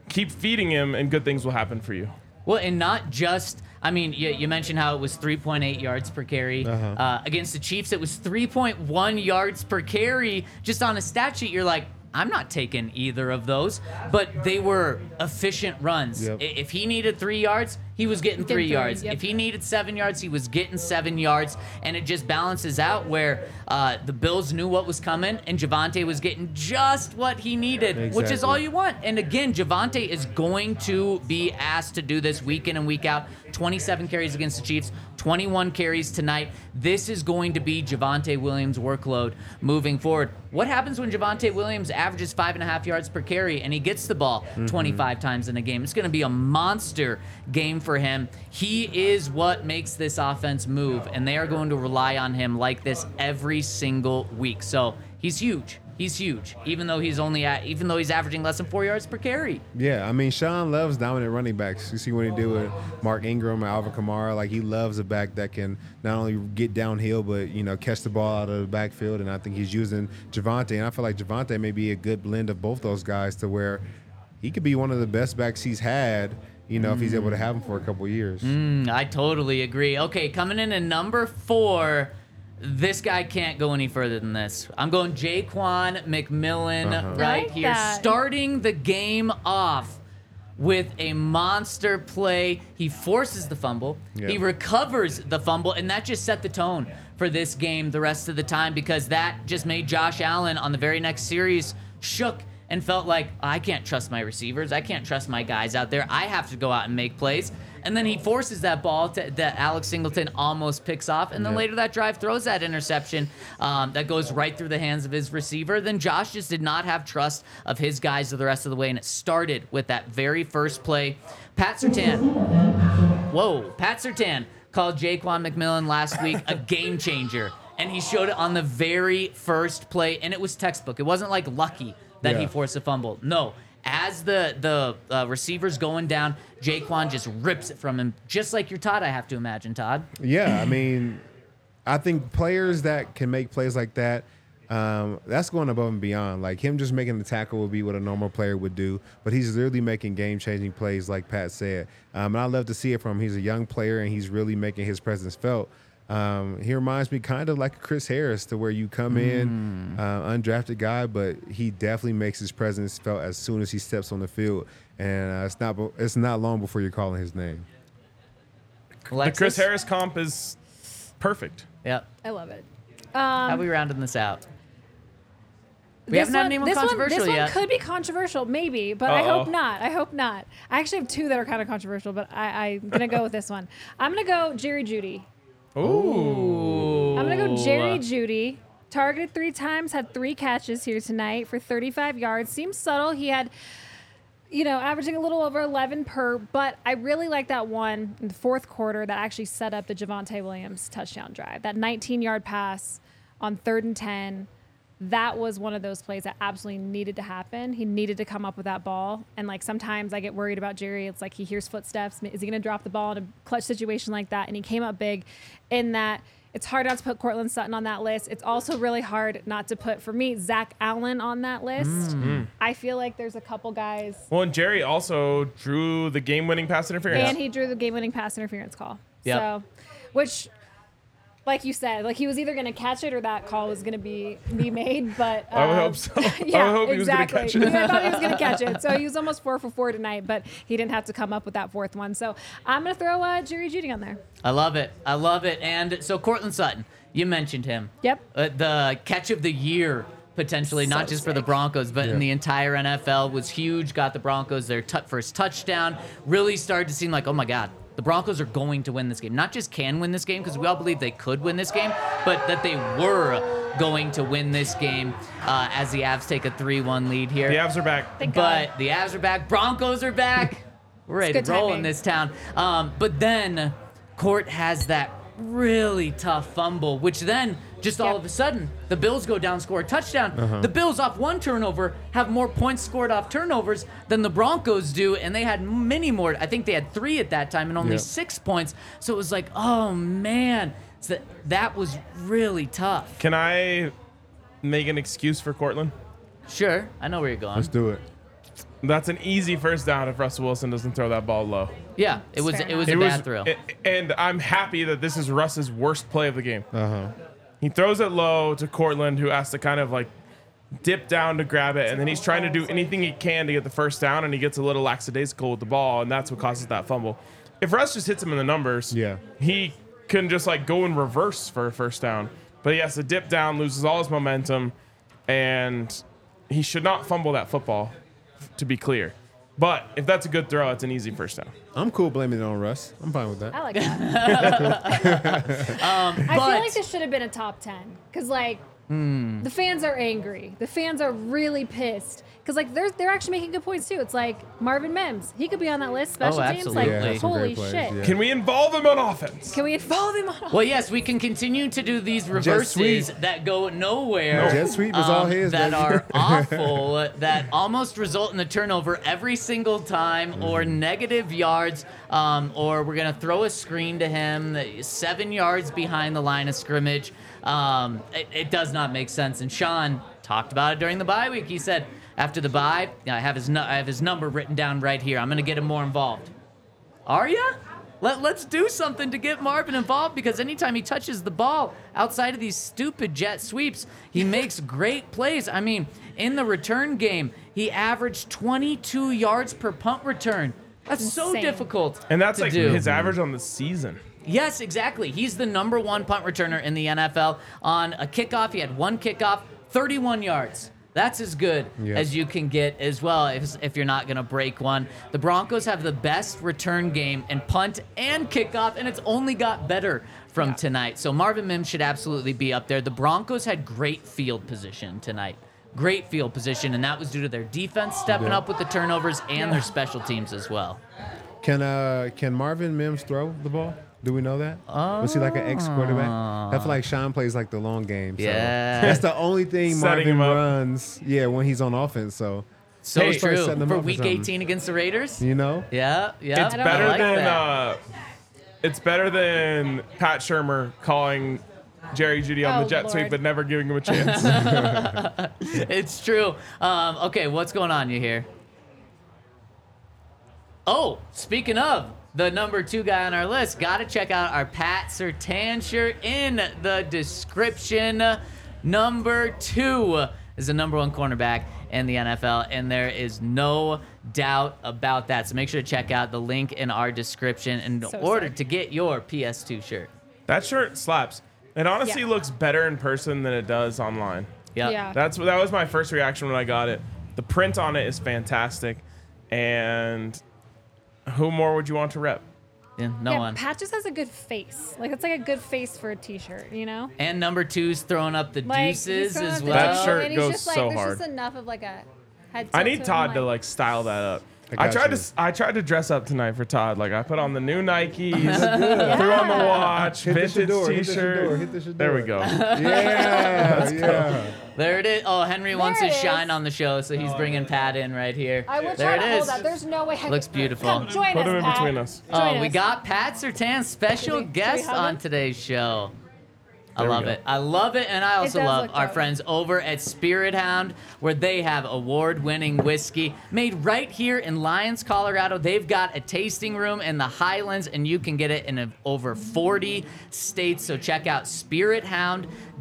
keep feeding him, and good things will happen for you. Well, and not just. I mean, you, you mentioned how it was 3.8 yards per carry uh against the Chiefs. It was 3.1 yards per carry. Just on a stat sheet, you're like, I'm not taking either of those. But they were efficient runs. Yep. If he needed three yards, he was getting Getting three three, yards. yep. If he needed seven yards, he was getting seven yards. And it just balances out where uh, the Bills knew what was coming, and Javonte was getting just what he needed, which is Exactly. all you want. And again, Javonte is going to be asked to do this week in and week out. 27 carries against the Chiefs, 21 carries tonight. This is going to be Javonte Williams' workload moving forward. What happens when Javonte Williams averages five and a half yards per carry and he gets the ball 25 times in a game? It's going to be a monster game for him. He is what makes this offense move, and they are going to rely on him like this every single week. So he's huge. He's huge, even though he's only at, even though he's averaging less than four yards per carry. Yeah, I mean, Sean loves dominant running backs. You see what he did with Mark Ingram and Alvin Kamara. Like he loves a back that can not only get downhill, but you know catch the ball out of the backfield. And I think he's using Javonte, and I feel like Javonte may be a good blend of both those guys to where he could be one of the best backs he's had. You know, if he's able to have him for a couple years. Mm, I totally agree. Okay, coming in at number four, this guy can't go any further than this. I'm going Ja'Quan McMillian Uh-huh. right like here, that. starting the game off with a monster play. He forces the fumble. Yeah. He recovers the fumble, and that just set the tone for this game the rest of the time because that just made Josh Allen on the very next series shook and felt like I can't trust my receivers. I can't trust my guys out there. I have to go out and make plays. And then he forces that ball to, that Alex Singleton almost picks off. And then Yeah. later that drive throws that interception um, that goes right through the hands of his receiver. Then Josh just did not have trust of his guys the rest of the way. And it started with that very first play. Pat Surtain. Whoa, Pat Surtain called Ja'Quan McMillian last week a game changer. And he showed it on the very first play, and it was textbook. It wasn't like lucky that he forced a fumble. No. As the the uh, receiver's going down, Ja'Quan just rips it from him, just like your Todd. I have to imagine, Todd. Yeah, I mean, I think players that can make plays like that, um, that's going above and beyond. Like him just making the tackle would be what a normal player would do, but he's literally making game-changing plays, like Pat said. Um, and I love to see it from him. He's a young player, and he's really making his presence felt. Um, he reminds me kind of like Chris Harris, to where you come in, uh, undrafted guy, but he definitely makes his presence felt as soon as he steps on the field, and uh, it's not it's not long before you're calling his name. The Chris Harris comp is perfect. Yep. I love it. How we rounding this out? We this haven't had one, anyone this controversial one, this yet. one could be controversial, maybe, but I hope not. I hope not. I actually have two that are kind of controversial, but I, I'm gonna go with this one. I'm gonna go Jerry Jeudy. Ooh. I'm gonna go Jerry Jeudy. Targeted three times, had three catches here tonight for 35 yards. Seems subtle. He had, you know, averaging a little over 11 per, but I really like that one in the fourth quarter that actually set up the Javonte Williams touchdown drive. That 19 yard pass on third and 10. That was one of those plays that absolutely needed to happen. He needed to come up with that ball. And like sometimes I get worried about Jerry. It's like he hears footsteps. Is he going to drop the ball in a clutch situation like that? And he came up big in that. It's hard not to put Courtland Sutton on that list. It's also really hard not to put, for me, Zach Allen on that list. Mm. Mm. I feel like there's a couple guys. Well, and Jerry also drew the game-winning pass interference. And he drew the game-winning pass interference call. Yep. So, which, like you said, like he was either going to catch it or that call was going to be be made. But I would um, hope so. I yeah, would hope he was gonna exactly. catch it. I thought he was going to catch it. So he was almost four for four tonight, but he didn't have to come up with that fourth one. So I'm going to throw uh, Jerry Jeudy on there. I love it. I love it. And so Courtland Sutton, you mentioned him. Yep. Uh, the catch of the year potentially, not So just for the. Broncos, but in the entire NFL was huge. Got the Broncos their tu- first touchdown. Really started to seem like, oh my God, the Broncos are going to win this game. Not just can win this game because we all believe they could win this game, but that they were going to win this game uh, as the Avs take a 3-1 lead here. the Avs are back. Thank God. But the Avs are back. Broncos are back. We're ready to good roll in this town. Um, but then Court has that really tough fumble, which then just all of a sudden the Bills go down, score a touchdown. Uh-huh. The Bills off one turnover have more points scored off turnovers than the Broncos do, and they had many more. I think they had three at that time and only Yep. six points. So it was like, oh man, so that was really tough. Can I make an excuse for Courtland? Sure, I know where you're going. Let's do it. That's an easy first down if Russell Wilson doesn't throw that ball low. Yeah, it was Fair it was It a was, bad throw. and I'm happy that this is Russ's worst play of the game. Uh huh. He throws it low to Courtland, who has to kind of like dip down to grab it, and then he's trying to do anything he can to get the first down, and he gets a little lackadaisical with the ball, and that's what causes that fumble. If Russ just hits him in the numbers, Yeah. he can just like go in reverse for a first down, but he has to dip down, loses all his momentum, and he should not fumble that football. To be clear, but if that's a good throw, it's an easy first down. I'm cool blaming it on Russ. I'm fine with that. I like that. Um, I feel but- like this should have been a top 10 because, like, Hmm. the fans are angry. The fans are really pissed because, like, they're, they're actually making good points, too. It's like Marvin Mims. He could be on that list. Special teams. Like. Yeah, holy great shit. yeah. Can we involve him on offense? Can we involve him on Offense? Well, yes, we can continue to do these reverses that go nowhere. Jet sweep is all um, his, that baby. are awful, that almost result in a turnover every single time, or Mm-hmm. negative yards, um, or we're gonna throw a screen to him seven yards behind the line of scrimmage. Um, it, it does not make sense. And Sean talked about it during the bye week. He said after the bye, I have his nu- I have his number written down right here. I'm gonna get him more involved. Are ya? Let, let's do something to get Marvin involved because anytime he touches the ball outside of these stupid jet sweeps, he makes great plays. I mean, in the return game, he averaged 22 yards per punt return. That's so difficult. And that's to like do. his average on the season. Yes, exactly. He's the number one punt returner in the NFL. On a kickoff, he had one kickoff, 31 yards. That's as good Yeah. as you can get as well if, if you're not going to break one. The Broncos have the best return game in punt and kickoff, and it's only got better from tonight. So Marvin Mims should absolutely be up there. The Broncos had great field position tonight. Great field position, and that was due to their defense stepping Yeah. up with the turnovers and their special teams as well. Can uh can Marvin Mims throw the ball? Do we know that? Oh. Was he like an ex quarterback? I feel like Sean plays like the long game. So Yeah. That's the only thing Setting Marvin runs. Yeah, when he's on offense. So So Hey, true setting them for up week something. 18 against the Raiders. you know. Yeah, yeah. It's better like than uh, it's better than Pat Shurmur calling Jerry Jeudy on Oh, the jet Lord. sweep, but never giving him a chance. it's true. Um, okay, what's going on? You here? Oh, speaking of the number two guy on our list, gotta check out our Pat Surtain shirt in the description. Number two is the number one cornerback in the NFL, and there is no doubt about that. So make sure to check out the link in our description in So order sick. to get your PS2 shirt. That shirt slaps. It honestly Yeah. looks better in person than it does online. Yep. Yeah. That's that was my first reaction when I got it. The print on it is fantastic, and who more would you want to rep? Yeah, no yeah, one. Pat just has a good face. Like it's like a good face for a T-shirt, you know. And number two's throwing up the Like deuces as well. That shirt and he's goes just like, so there's hard. just enough of like a head. I need Todd him, to like style that up. I I, tried you. to s- I tried to dress up tonight for Todd. Like I put on the new Nikes, threw on the watch, Hit vintage Shador, the Shador, T-shirt. hit the Shador. There we go. Yeah, yeah. There it is. Oh, Henry wants his shine on the show, so he's oh, bringing Pat in right here. I would there try it to hold that. There's no way. I Looks beautiful. Come join Put us, him in between us. Oh, Join we got Pat Surtain, special we- guest on today's show. I There we love go. it. I love it, and I also love our dope. friends over at Spirit Hound, where they have award-winning whiskey made right here in Lyons, Colorado. They've got a tasting room in the Highlands, and you can get it in over 40 states. So check out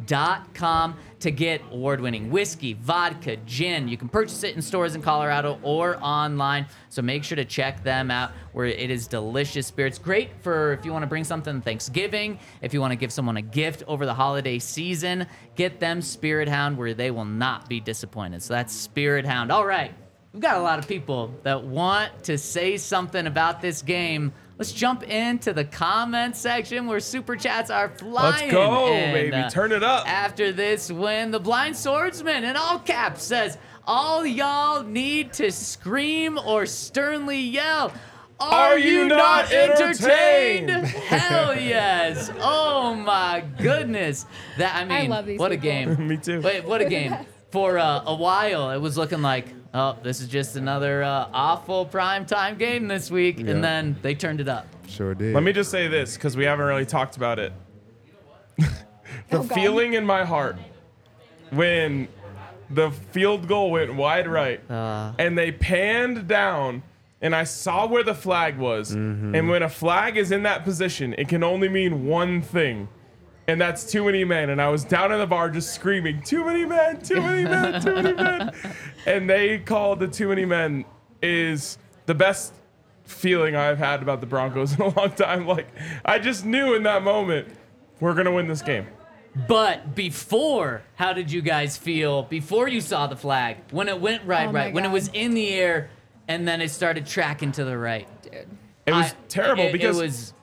spirithound.com to get award-winning whiskey, vodka, gin. You can purchase it in stores in Colorado or online. So make sure to check them out where it is delicious spirits. Great for if you want to bring something Thanksgiving, if you want to give someone a gift over the holiday season, get them Spirit Hound where they will not be disappointed. So that's Spirit Hound. All right. We've got a lot of people that want to say something about this game. Let's jump into the comment section where super chats are flying. Let's go, And, baby. Turn it up. After this win, the blind swordsman in all caps says, "All y'all need to scream or sternly yell." Are, Are you not entertained?" Hell yes! Oh my goodness! That I mean, love these what a game! Me too. Wait, what a game! For uh, a while, it was looking like, oh, this is just another uh, awful primetime game this week, Yeah. and then they turned it up. Sure did. Let me just say this because we haven't really talked about it. the Oh, feeling in my heart when the field goal went wide right Uh. and they panned down and I saw where the flag was. And when a flag is in that position, it can only mean one thing. And that's too many men. And I was down in the bar just screaming, too many men, too many men, too many men. And they called the too many men is the best feeling I've had about the Broncos in a long time. Like, I just knew in that moment, we're going to win this game. But before, how did you guys feel before you saw the flag? When it went right, Oh my right, when it was in the air, and then it started tracking to the right. Dude. It was I- terrible it- because it was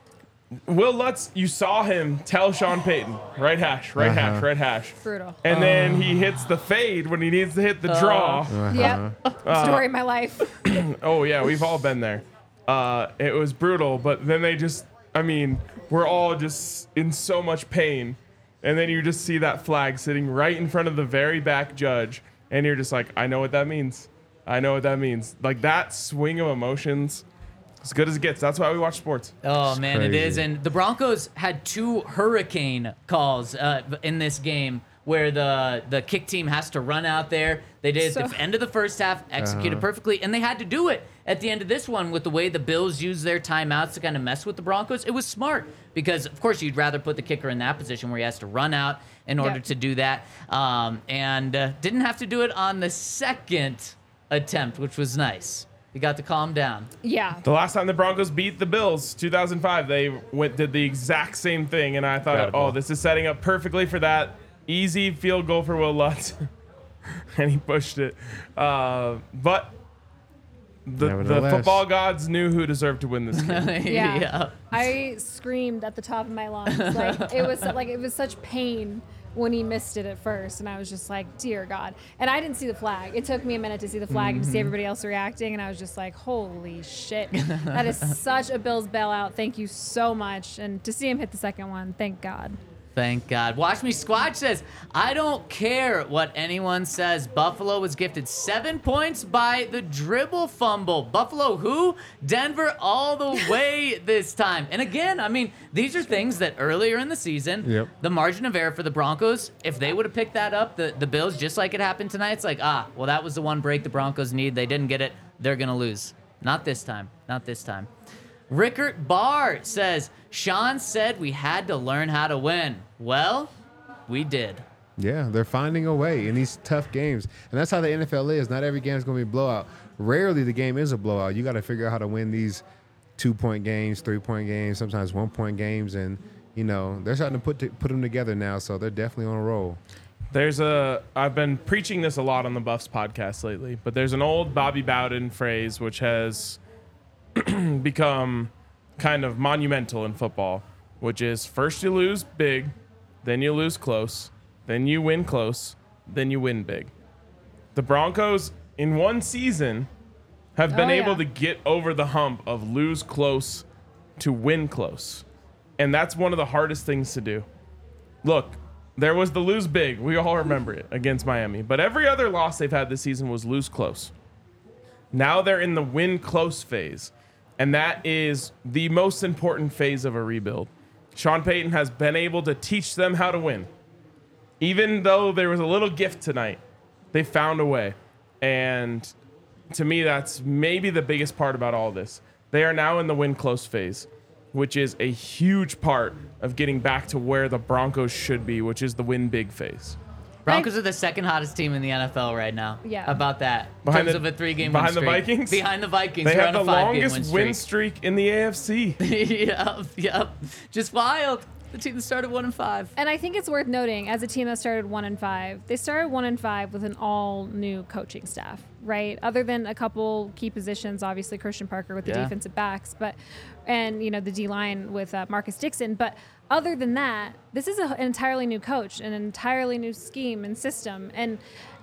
Will Lutz, you saw him tell Sean Payton, right hash, right Uh-huh. hash, right hash. Brutal. And then he hits the fade when he needs to hit the Uh. draw. Yep. Uh, Story of my life. Oh yeah, we've all been there. Uh, it was brutal, but then they just, I mean, we're all just in so much pain, and then you just see that flag sitting right in front of the very back judge, and you're just like, I know what that means. I know what that means. Like that swing of emotions, as good as it gets. That's why we watch sports. Oh man, it is. And the Broncos had two hurricane calls uh, in this game where the the kick team has to run out there. They did So- at the end of the first half, executed perfectly, and they had to do it at the end of this one with the way the Bills used their timeouts to kind of mess with the Broncos. It was smart because, of course, you'd rather put the kicker in that position where he has to run out in order Yep. to do that, um, and uh, didn't have to do it on the second attempt, which was nice. You got to calm down. Yeah. The last time the Broncos beat the Bills, 2005, they went did the exact same thing, and I thought, Incredible. oh, this is setting up perfectly for that easy field goal for Will Lutz, and he pushed it. Uh, but the, the football gods knew who deserved to win this game. Yeah. I screamed at the top of my lungs. Like it was like it was such pain when he missed it at first, and I was just like, "Dear God!" And I didn't see the flag. It took me a minute to see the flag and to see mm-hmm. everybody else reacting, and I was just like, "Holy shit! That is such a Bills bailout. Thank you so much." And to see him hit the second one, thank God. Thank God. Watch Me Squatch says, I don't care what anyone says. Buffalo was gifted seven points by the dribble fumble. Buffalo who? Denver all the way this time. And again, I mean, these are things that earlier in the season, Yep. the margin of error for the Broncos, if they would have picked that up, the, the Bills, just like it happened tonight, it's like, ah, well, that was the one break the Broncos need. They didn't get it. They're going to lose. Not this time. Not this time. Rickert Barr says, Sean said we had to learn how to win. Well, we did. Yeah, they're finding a way in these tough games, and that's how the NFL is. Not every game is going to be a blowout. Rarely the game is a blowout. You got to figure out how to win these two-point games, three-point games, sometimes one-point games, and you know they're starting to put to, put them together now. So they're definitely on a roll. There's a I've been preaching this a lot on the Buffs podcast lately, but there's an old Bobby Bowden phrase which has become kind of monumental in football, which is first you lose big, then you lose close, then you win close, then you win big. The Broncos in one season have been Oh, able yeah. to get over the hump of lose close to win close. And that's one of the hardest things to do. Look, there was the lose big. We all remember it against Miami. But every other loss they've had this season was lose close. Now they're in the win close phase. And that is the most important phase of a rebuild. Sean Payton has been able to teach them how to win. Even though there was a little gift tonight, they found a way. And to me, that's maybe the biggest part about all this. They are now in the win close phase, which is a huge part of getting back to where the Broncos should be, which is the win big phase. Broncos are the second hottest team in the NFL right now. Yeah. About that? In Behind terms the- of a three-game behind win the. Vikings? Behind the Vikings. They They're have on the a five-game longest win win streak. streak in the AFC. yep, yep. Just wild. The team that started one and five. And I think it's worth noting, as a team that started one and five, they started one and five with an all new coaching staff, right? Other than a couple key positions, obviously Christian Parker with the Yeah. defensive backs, but and you know the D line with uh, Marcus Dixon. But other than that, this is a, an entirely new coach, an entirely new scheme and system, and.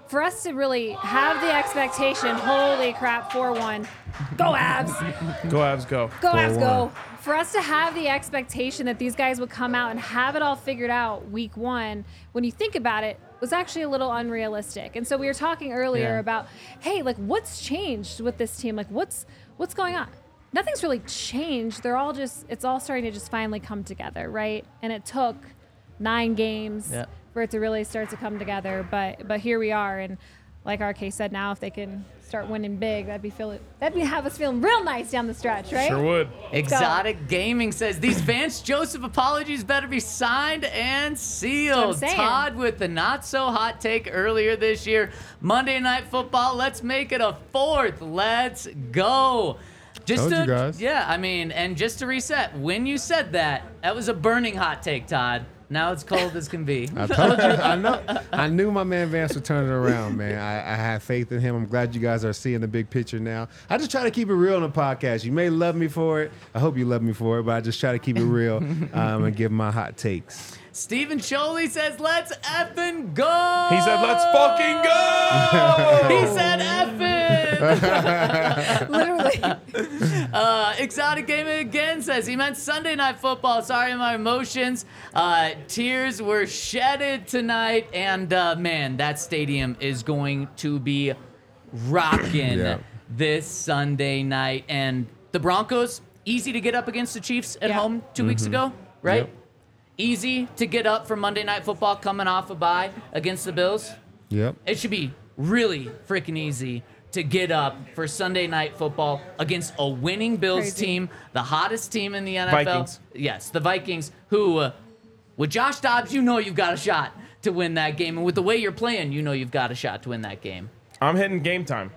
For us to really have the expectation, holy crap, 4 1. Go Avs! Go abs, go. Go Avs, go. 4-1. For us to have the expectation that these guys would come out and have it all figured out week one, when you think about it, was actually a little unrealistic. And so we were talking earlier Yeah. about, hey, like what's changed with this team? Like what's what's going on? Nothing's really changed. They're all just it's all starting to just finally come together, right? And it took nine games Yep. for it to really start to come together. But but here we are and like RK said, now if they can start winning big, that'd be feel that'd be have us feeling real nice down the stretch, right? Sure would. Exotic Gaming says these Vance Joseph apologies better be signed and sealed. Todd with the not so hot take earlier this year. Monday Night Football. Let's make it a fourth. Let's go. Just Told to, you guys. yeah, I mean, and just to reset, when you said that, that was a burning hot take, Todd. Now it's cold as can be. I told you. I know. I knew my man Vance would turn it around, man. I, I have faith in him. I'm glad you guys are seeing the big picture now. I just try to keep it real on the podcast. You may love me for it. I hope you love me for it, but I just try to keep it real um, and give my hot takes. Stephen Choley says, let's effing go. He said, let's fucking go! He said effing. Literally. Uh, Exotic Gaming again says he meant Sunday Night Football. Sorry, my emotions. Uh, tears were shedded tonight, and uh, man, that stadium is going to be rocking Yeah. this Sunday night. And the Broncos, easy to get up against the Chiefs at Yeah. home 2 weeks ago, right? Yep. Easy to get up for Monday Night Football coming off a bye against the Bills. Yep. It should be really freaking easy to get up for Sunday night football against a winning Bills Crazy. team, the hottest team in the NFL. Vikings. Yes, the Vikings, who, uh, with Josh Dobbs, you know you've got a shot to win that game. And with the way you're playing, you know you've got a shot to win that game. I'm hitting game time.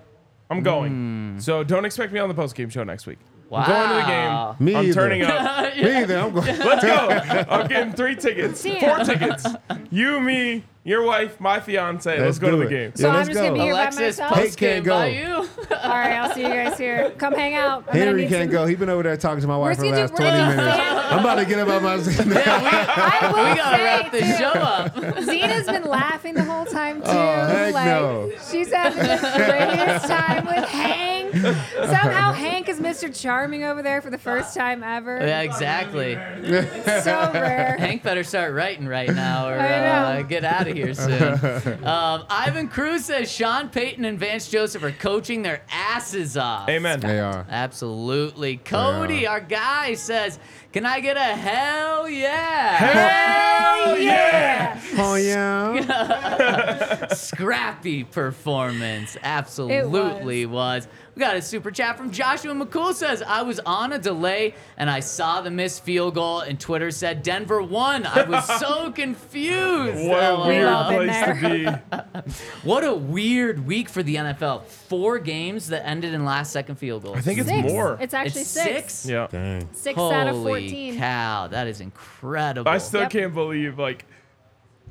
I'm going. So don't expect me on the post game show next week. Wow. I'm going to the game. Me I'm either. turning up. Me either. I'm going. Let's go. I'm getting three tickets, four tickets. You, me, your wife, my fiance. Let's, Let's go to do the it. game. So Yeah, I'm let's just gonna go. be here by Alexis, myself. post game can't go. by you. All right, I'll see you guys here. Come hang out. I'm gonna Henry need can't some- go. He's been over there talking to my wife We're for the last gonna do- 20 we're gonna minutes. do- I'm about to get up on my. I will we gotta say, wrap this too, show up. Zena's been laughing the whole time too. Oh, heck like no. she's having the greatest time with Hank. Somehow Hank is Mr. Charming over there for the first time ever. Yeah, exactly. So rare. Hank better start writing right now or I know. uh, get out of here soon. um, Ivan Cruz says Sean Payton and Vance Joseph are coaching their asses off. Amen. They are. Absolutely. Cody, our guy, says, Can I get a hell yeah? Hell yeah! Oh yeah. scrappy performance. Absolutely was. We got a super chat from Joshua McCool says, I was on a delay and I saw the missed field goal and Twitter said Denver won. I was so confused. What a weird place to be. What a weird week for the NFL. Four games that ended in last second field goals. I think it's Six. more. It's actually It's six. six? yeah. Dang. Six Holy out of 14. cow, that is incredible. I still Yep. can't believe like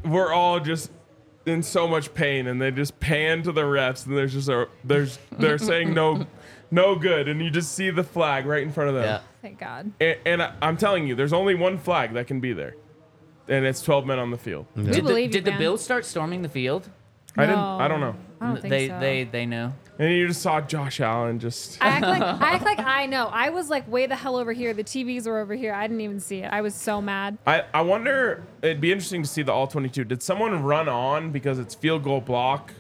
we're all just in so much pain, and they just pan to the refs, and there's just a there's they're saying no, no good, and you just see the flag right in front of them. yeah. Thank God. And, and I, I'm telling you, there's only one flag that can be there, and it's 12 men on the field. We Did, the, believe you, did the. Bills start storming the field? I didn't. I don't know. I don't think they so. they they knew. And you just saw Josh Allen just. I act like I act like I know. I was like way the hell over here. The TVs were over here. I didn't even see it. I was so mad. I, I wonder, it'd be interesting to see the all 22. Did someone run on because it's field goal block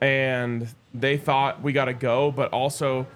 and they thought we got to go, but also,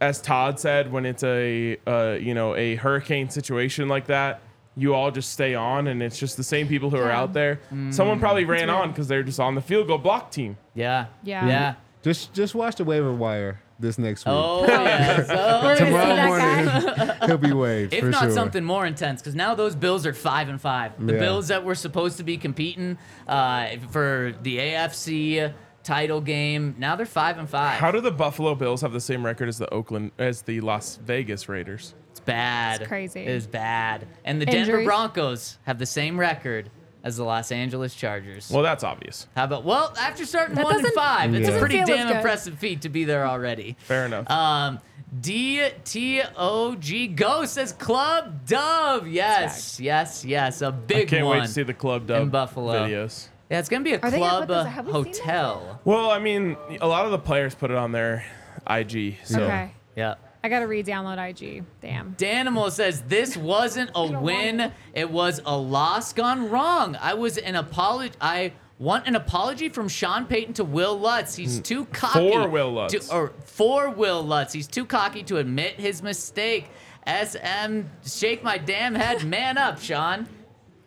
as Todd said, when it's a, uh, you know, a hurricane situation like that, you all just stay on and it's just the same people who are Yeah. out there. Someone probably ran on because they're just on the field goal block team. Yeah. Yeah. Yeah. Just just watch the waiver wire this next week. Oh yes. Oh, We're gonna see Tomorrow that morning, he'll be waived If for not sure. something more intense, because now those Bills are five and five. The Yeah. Bills that were supposed to be competing uh, for the AFC title game, now they're five and five. How do the Buffalo Bills have the same record as the Oakland, as the Las Vegas Raiders? It's bad. It's crazy. It is bad. And the Denver Injuries. Broncos have the same record as the Los Angeles Chargers. Well, that's obvious. How about well, after starting That one and doesn't- five, it's a pretty Doesn't feel damn good. impressive feat to be there already. Fair enough. Um, DTOG Go says Club Dub. Yes, yes, yes. A big I can't one. wait to see the Club Dub in Buffalo. videos. Yeah, it's gonna be a Are they gonna club put those- uh, have we seen hotel. Well, I mean, a lot of the players put it on their IG. So. Okay. Yeah. I gotta re-download IG. Damn. Danimal says this wasn't a win; it. it was a loss gone wrong. I was an apology. I want an apology from Sean Payton to Will Lutz. He's hmm. too cocky. For Will Lutz. To, or for Will Lutz. He's too cocky to admit his mistake. SM, shake my damn head. Man up, Sean.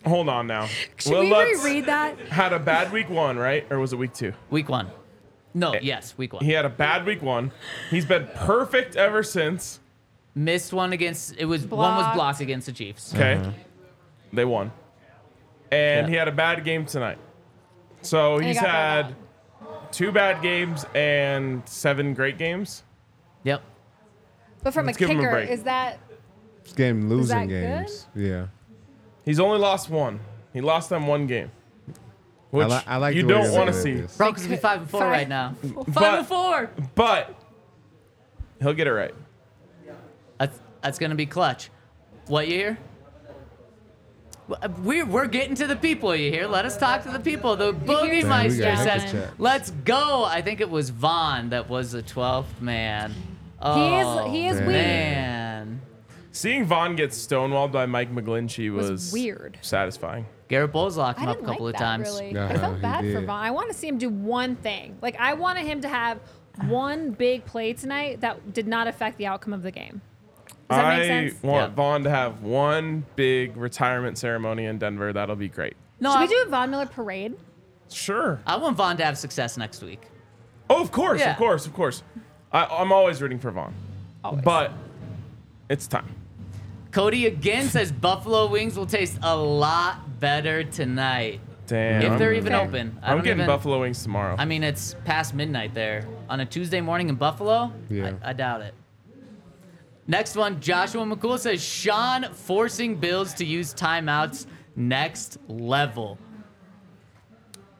Hold on now. Should Will we Lutz reread that? had a bad week one, right? Or was it week two? Week one. No, eh, yes, week one. He had a bad week one. He's been perfect ever since. Missed one against. It was one was Blocked. blocked against the Chiefs. Okay. Mm-hmm. They won. And he had a bad game tonight. So he he's got had two bad games and seven great games. Yep. But from Let's a give him a kicker, break. is that It's game losing that good? games. Yeah. He's only lost one. He lost them one game. Which li- I like you the way don't you're want to looking at see. this. Broncos will be five and four Five- right now. Five But- and four. But he'll get it right. That's that's gonna be clutch. What you hear? Uh, we're, we're getting to the people you hear. Let us talk to the people. The Boogie hear Meister gotta says, hit the chat. "Let's go." I think it was Von that was the twelfth man. Oh, he is Damn. Oh, weird. man. Seeing Von get stonewalled by Mike McGlinchey was, Was weird. satisfacting. Garett Bolles locked I him up didn't a couple like of that times. really. Uh-huh, I felt he bad for did. Von. I want to see him do one thing. Like I wanted him to have one big play tonight that did not affect the outcome of the game. Does that I make sense? want Yeah. Von to have one big retirement ceremony in Denver. That'll be great. No, Should I, we do a Von Miller parade? Sure. I want Von to have success next week. Oh, of course, Yeah. of course, of course. I, I'm always rooting for Von, Always. but it's time. Cody again says Buffalo wings will taste a lot better tonight. Damn. If they're even Fair. open. I I'm getting even, buffalo wings tomorrow. I mean, it's past midnight there on a Tuesday morning in Buffalo. Yeah. I, I doubt it. Next one, Joshua McCool says Sean forcing Bills to use timeouts next level.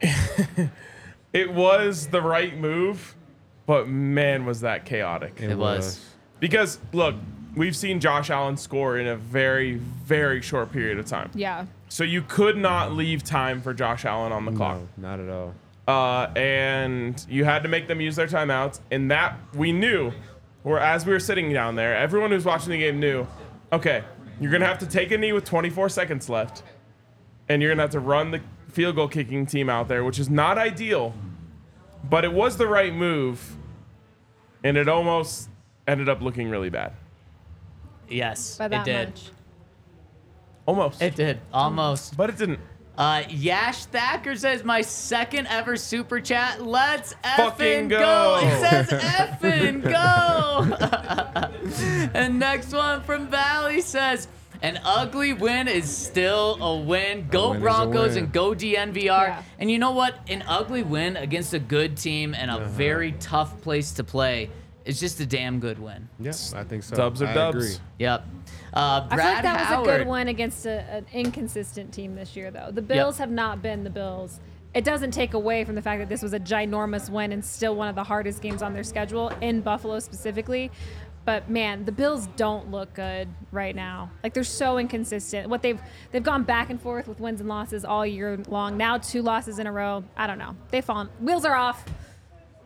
it was the right move, but man, was that chaotic. It was. Because look, we've seen Josh Allen score in a very, very short period of time. Yeah. So you could not leave time for Josh Allen on the clock. No, not at all. uh, and you had to make them use their timeouts. And that we knew, or as we were sitting down there, everyone who's watching the game knew, okay, you're gonna have to take a knee with 24 seconds left, and you're gonna have to run the field goal kicking team out there, which is not ideal, but it was the right move, and it almost ended up looking really bad. Yes, By it that did. much. Almost, It did almost. but it didn't. Uh, Yash Thacker says my second ever super chat. Let's Fucking effing go. go. It says effing go. and next one from Valley says an ugly win is still a win. Go win Broncos win. and go DNVR. Yeah. And you know what? An ugly win against a good team and a Uh-huh. very tough place to play is just a damn good win. Yeah, I think so. Dubs are I dubs. agree. Yep. Uh, Brad I feel like that Howard. was a good one against a, an inconsistent team this year, though. The Bills have not been the Bills. It doesn't take away from the fact that this was a ginormous win and still one of the hardest games on their schedule in Buffalo specifically. But man, the Bills don't look good right now. Like they're so inconsistent. What they've they've gone back and forth with wins and losses all year long. Now two losses in a row. I don't know. They've fallen. Wheels are off.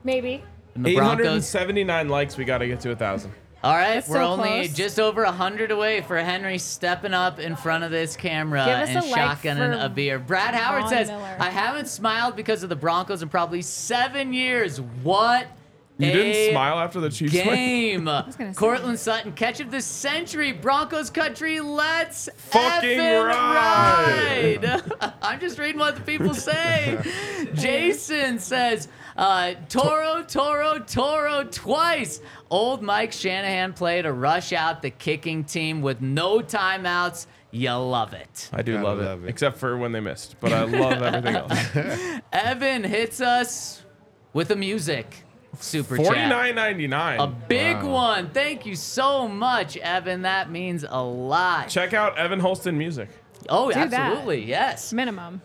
Maybe. And the Broncos. 879 likes. We got to get to a thousand. All right, That's we're so only close. just over 100 away for Henry stepping up in front of this camera Give us and a like shotgunning for a beer. Brad Howard Von says, Miller. I haven't smiled because of the Broncos in probably seven years. What You a didn't smile after the Chiefs win? game. gonna say. Courtland Sutton, catch of the century. Broncos country, let's Fucking effing ride. ride. I'm just reading what the people say. Jason says, uh, Toro, Toro, Toro twice. Old Mike Shanahan played to rush out the kicking team with no timeouts. You love it. I do I love, love it, it. except for when they missed. But I love everything else. Evan hits us with the music. Super chat. Forty nine ninety A big Wow. one. Thank you so much, Evan. That means a lot. Check out Evan Holston music. Oh, Do that. absolutely. Yes. Minimum.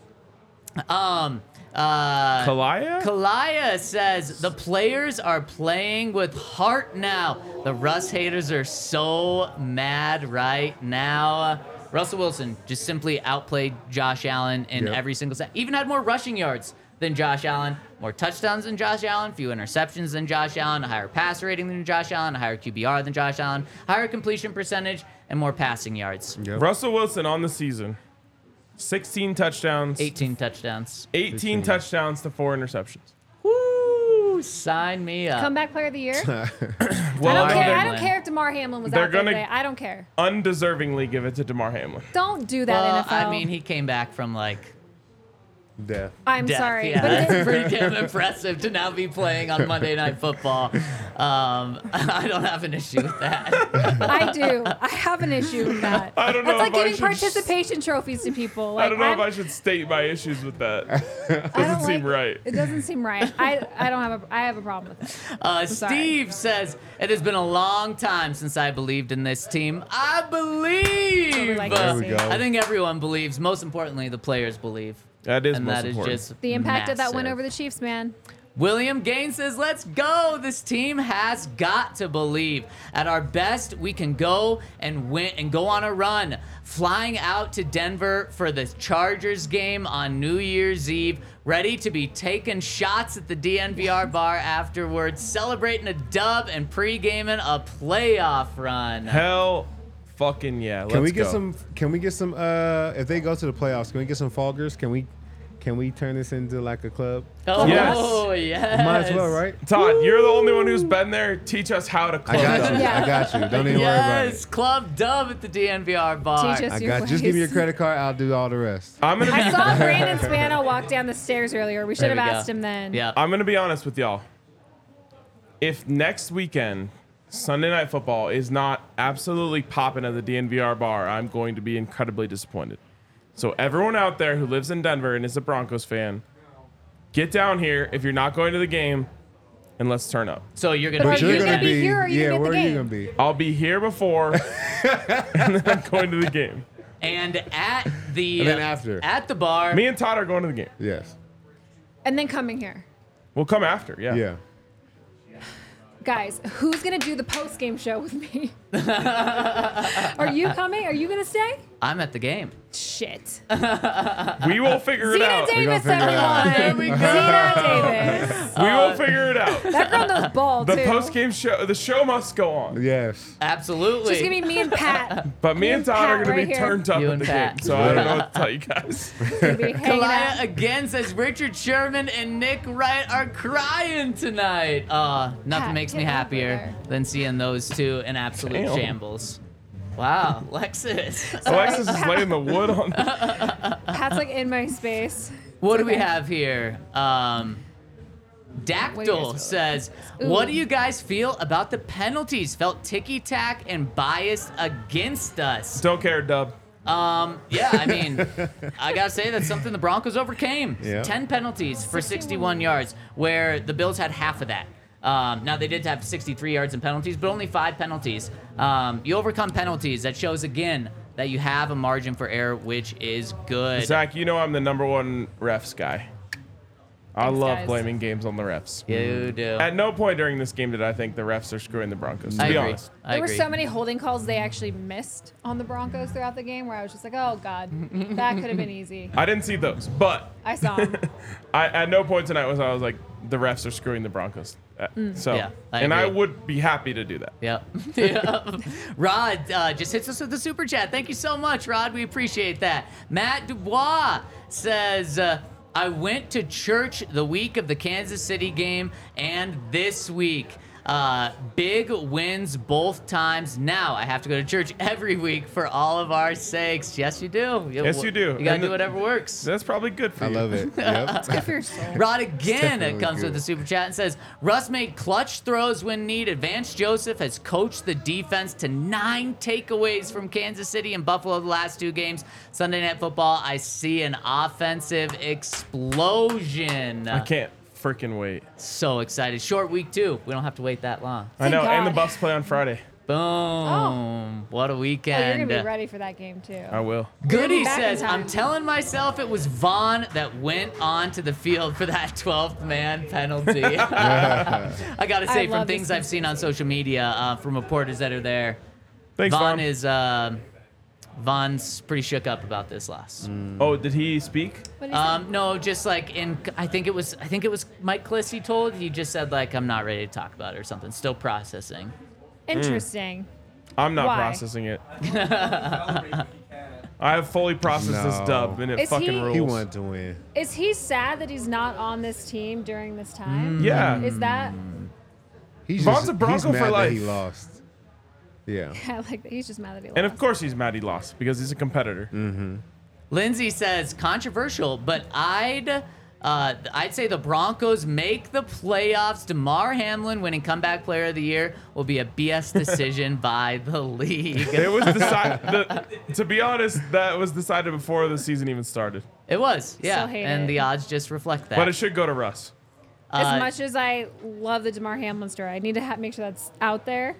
Um, uh, Kalaya? Kalaya says the players are playing with heart now. The Russ haters are so mad right now. Russell Wilson just simply outplayed Josh Allen in Yep. every single set. Even had more rushing yards than Josh Allen, more touchdowns than Josh Allen, few interceptions than Josh Allen, a higher passer rating than Josh Allen, a higher QBR than Josh Allen, higher completion percentage, and more passing yards. Russell Wilson on the season. 16 touchdowns. 18 touchdowns. 18 touchdowns to four interceptions. Woo! Sign me up. Comeback player of the year. Well, I don't care. I don't care if Damar Hamlin was They're out there gonna- today. I don't care. undeservingly give it to Damar Hamlin. Don't do that, Well, NFL. I mean, he came back from like Death. I'm death. sorry, Yeah, but it, that's pretty damn impressive to now be playing on Monday Night Football. Um, I don't have an issue with that. I do. I have an issue with that. I don't know That's like if giving should- participation trophies to people. Like, I don't know I'm- if I should state my issues with that. I Doesn't don't seem like- right. It doesn't seem right. I I don't have a I have a problem with it. Uh, sorry. Steve says it has been a long time since I believed in this team. I believe. like There we go. I think everyone believes. Most importantly, the players believe. That is and most that is important. just The impact of that win massive. over the Chiefs, man. William Gaines says, Let's go. This team has got to believe. At our best, we can go and win and go on a run. Flying out to Denver for the Chargers game on New Year's Eve, ready to be taking shots at the DNVR bar afterwards, celebrating a dub and pre-gaming a playoff run. Hell fucking yeah. Let's Can we get go. some? Can we get some? Uh, if they go to the playoffs, can we get some foggers? Can we? Can we turn this into like a club? Oh, Yes. yes. Might as well, right? Todd, you're the only one who's been there. Teach us how to club. I club got dub. you. Yeah. I got you. Don't even worry about it. Yes. Club Dub at the DNVR bar. Teach us I your got. you. Just give me your credit card. I'll do all the rest. I'm gonna I saw Brandon Spano walk down the stairs earlier. We should There have we go. asked him then. Yeah. I'm gonna be honest with y'all. If next weekend Sunday night football is not absolutely popping at the DNVR bar, I'm going to be incredibly disappointed. So everyone out there who lives in Denver and is a Broncos fan, get down here if you're not going to the game, and let's turn up. So you're gonna But But be you're gonna gonna be be. here or are you Yeah, gonna where the are you gonna be? I'll be here before, and then I'm going to the game. and at the And then after. at the bar. Me and Todd are going to the game. Yes. And then coming here. We'll come after. Yeah. Yeah. Guys, who's gonna do the post game show with me? Are you coming? Are you gonna stay? I'm at the game. Shit. We will figure it Zena out. Davis, figure it out. everyone. There we go. Zena Davis. We will figure it out. That girl knows ball The too. post game show, the show must go on. Yes. Absolutely. Just give me me and Pat. But me You and and Todd are Pat going right to be here. turned up You at and the Pat. game, so I don't know what to tell you guys. Gonna be hanging Kalaya again says Richard Sherman and Nick Wright are crying tonight. Uh, nothing Pat, makes me get over happier there. than seeing those two in absolute Damn. shambles. Wow, Lexus. Alexis is laying the wood on. Pat's like in my space. What do we have here? Um, What do you Dactyl guys feel? says, Ooh. "What do you guys feel about the penalties? Felt ticky tack and biased against us." Don't care, Dub. Um, yeah, I mean, I gotta say that's something the Broncos overcame. Yeah. Ten penalties for 61 yards, where the Bills had half of that. Um, now they did have 63 yards in penalties, but only five penalties. Um, you overcome penalties. That shows again that you have a margin for error, which is good. Zac, you know I'm the number one refs guy. I Thanks, love guys. blaming games on the refs. You do. At no point during this game did I think the refs are screwing the Broncos. To I be agree. honest, I There were so many holding calls they actually missed on the Broncos throughout the game where I was just like, oh God, that could have been easy. I didn't see those, but I saw them. I, at no point tonight was I was like the refs are screwing the Broncos. Uh, So, Yeah, I and I agree. would be happy to do that. Yep. yep. Rod uh, just hits us with the super chat. Thank you so much, Rod. We appreciate that. Matt Dubois says, uh, I went to church the week of the Kansas City game and this week. Uh, big wins both times. Now I have to go to church every week for all of our sakes. Yes, you do. Yes, you do. You gotta And do the- whatever works. That's probably good for I you. I love it. Yep. Good for your soul. Rod again definitely comes with good. the super chat and says Russ made clutch throws when needed. Vance Joseph has coached the defense to nine takeaways from Kansas City and Buffalo the last two games. Sunday Night Football, I see an offensive explosion. I can't freaking wait. So excited. Short week too. We don't have to wait that long. I know, and the God. Bucks play on Friday. Boom. What a Oh, you're weekend. gonna be ready for that game too. I will. Goody Back says. I'm telling myself it was Von that went onto the field for that 12th man penalty. I got to say, I from things I've seen on social media, uh, from reporters that are there, Thanks, Von Von. is, uh, Von's pretty shook up about this loss. Mm. Oh, did he speak? What do you say? Um, no, just like in, I think it was, I think it was Mike Klis he told, he just said like, I'm not ready to talk about it or something, still processing. Mm. Interesting. I'm not Why? processing it. I have fully processed this No. dub, and it Is fucking he- rules. He wanted to win. Is he sad that he's not on this team during this time? Mm. Yeah. Is that? He's Von's just, a Bronco he's for mad that he life. lost. Yeah. I like that. He's just mad that he lost. And of course he's mad he lost because he's a competitor. Lindsay says controversial, but I'd uh, I'd say the Broncos make the playoffs. Damar Hamlin winning comeback player of the year will be a BS decision by the league. It was decided. to be honest, that was decided before the season even started. It was, yeah, Still hate and it. the odds just reflect that. But it should go to Russ. as uh, much as I love the Damar Hamlin story, I need to ha- make sure that's out there.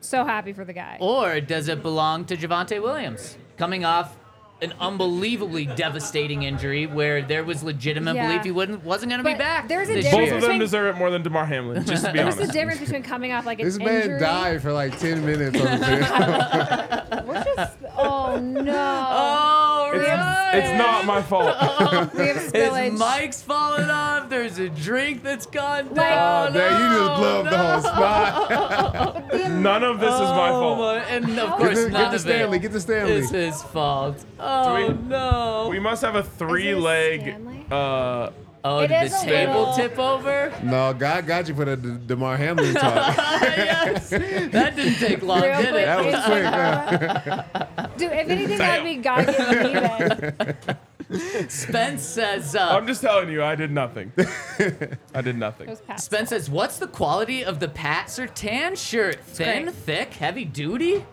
So happy for the guy. or does it belong to Javonte Williams coming off? An unbelievably devastating injury where there was legitimate Yeah. belief he wouldn't wasn't going to be But back. there's a this difference Both year. of them between- deserve it more than Damar Hamlin. Just to be There's honest. the difference between coming off like an This man injury. died for like 10 minutes on the field. We're just. Oh no. Oh, Oh, It's, right. it's not my fault. we have spillage. His mic's falling off. There's a drink that's gone down. oh, damn, you just blew up no. the whole spot. None of this is my Oh, fault. my- and of Get course, the, none get the of Stanley. it Get the Stanley. is his fault. Oh we- no! We must have a three-leg. Stanley? Uh, oh, It did the is a table little- tip over? No, God got you for the D- Damar Hamlin talk. yes, that didn't take long, Real did quick, it? That was is- quick. huh? Dude, if anything, that'd be God giving me then. Spence says. Uh, I'm just telling you, I did nothing. I did It nothing. was past. Spence says, "What's the quality of the Pat Surtain shirt? Thin, great. thick, heavy duty?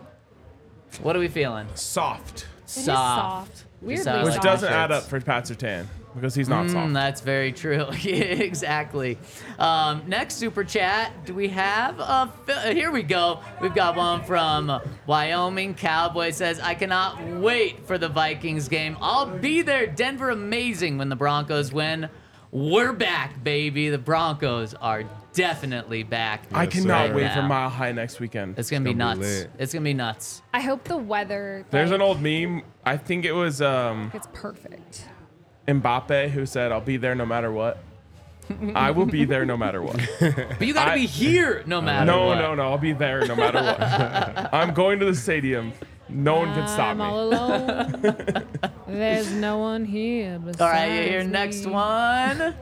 What are we feeling? Soft. It is soft. Weirdly Just how I Which doesn't add up shirts. for Pat Surtain because he's not Mm, soft. that's very true. Exactly. Um, next super chat, do we have? A, here we go. We've got one from Wyoming Cowboy says, "I cannot wait for the Vikings game. I'll be there. Denver amazing when the Broncos win. We're back, baby. The Broncos are definitely back. I cannot sir. wait for. Mile High next weekend. It's gonna be gonna be nuts. lit. It's gonna be nuts. I hope the weather. There's like, an old meme. I think it was um, It's perfect. Mbappe who said, "I'll be there no matter what." I will be there no matter what. But you gotta I- be here no matter No, what. no, no. No, I'll be there no matter what. I'm going to the stadium. No one can stop I'm me. all alone. There's no one here. All right, you hear besides next me. one.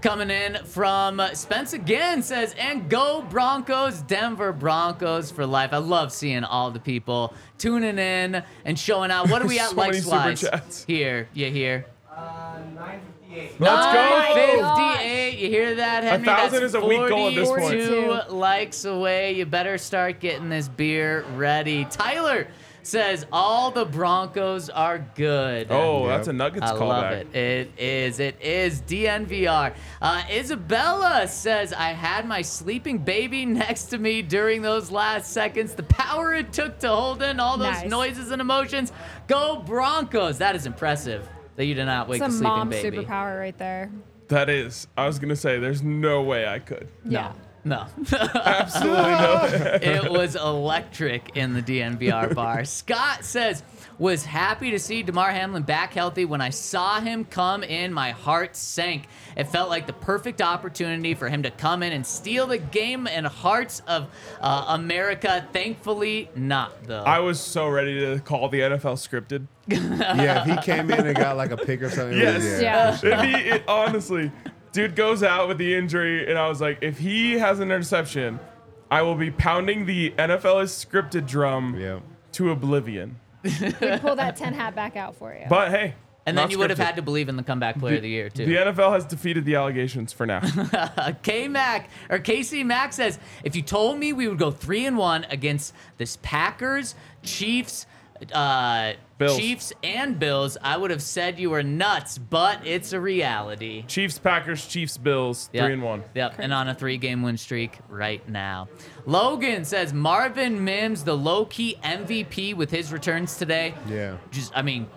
Coming in from Spence again says, and go Broncos, Denver Broncos for life. I love seeing all the people tuning in and showing out. What are we at So many likes super wise? chats. Here, you hear? Uh, 958. Let's go. 958. You hear that, Henry? thousand That's is a weak goal at this point. 42 likes away. You better start getting this beer ready. Tyler says all the Broncos are good. Oh, Yep. that's a Nuggets I love it. It is. It is DNVR. Uh, Isabella says, I had my sleeping baby next to me during those last seconds. The power it took to hold in all those Nice. noises and emotions. Go Broncos. That is impressive that you did not wake It's a the sleeping mom baby. superpower right there. That is. I was gonna say, there's no way I could. Yeah. No. Absolutely no. it was electric in the DNVR bar. Scott says, was happy to see Damar Hamlin back healthy. When I saw him come in, my heart sank. It felt like the perfect opportunity for him to come in and steal the game and hearts of uh, America. Thankfully, not though. I was so ready to call the NFL scripted. Yeah, if he came in and got like a pick or something. it was- Yes. Yeah. If he, it, honestly, dude goes out with the injury, and I was like, if he has an interception, I will be pounding the NFL is scripted drum Yeah. to oblivion. We pull that 10 hat back out for you. But hey, and then not you would have scripted. had to believe in the comeback player of the year too. The NFL has defeated the allegations for now. K Mac or KC Mac says, if you told me we would go three and one against this Packers, Chiefs, uh, Bills. Chiefs and Bills, I would have said you were nuts. But it's a reality. Chiefs, Packers, Chiefs, Bills, Yep. three and one. Yep, and on a three-game win streak right now. Logan says Marvin Mims, the low-key MVP with his returns today. Yeah. Just, I mean,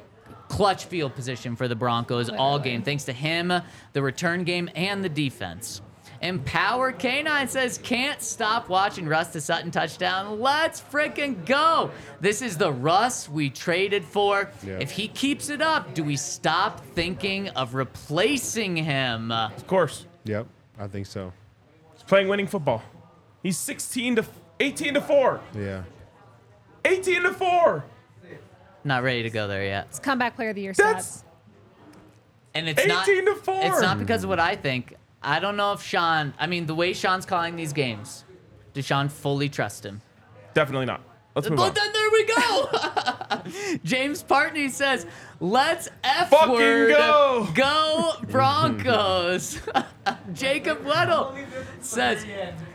clutch field position for the Broncos all game, thanks to him, the return game, and the defense. Empower K9 says, can't stop watching Russ to Sutton touchdown. Let's freaking go. This is the Russ we traded for. Yeah. If he keeps it up, do we stop thinking of replacing him? Of course, Yep. I think so. he's playing winning football. He's 16 to 18 to four. Yeah. 18 to four. Not ready to go there yet. It's comeback player of the year That's stats. And it's 18 not to four. It's not because of what I think. I don't know if Sean. I mean, the way Sean's calling these games, does Sean fully trust him? Definitely not. Let's move on. But then there we go. James Partney says, "Let's f Fucking word go." go Broncos." Jacob Weddle says,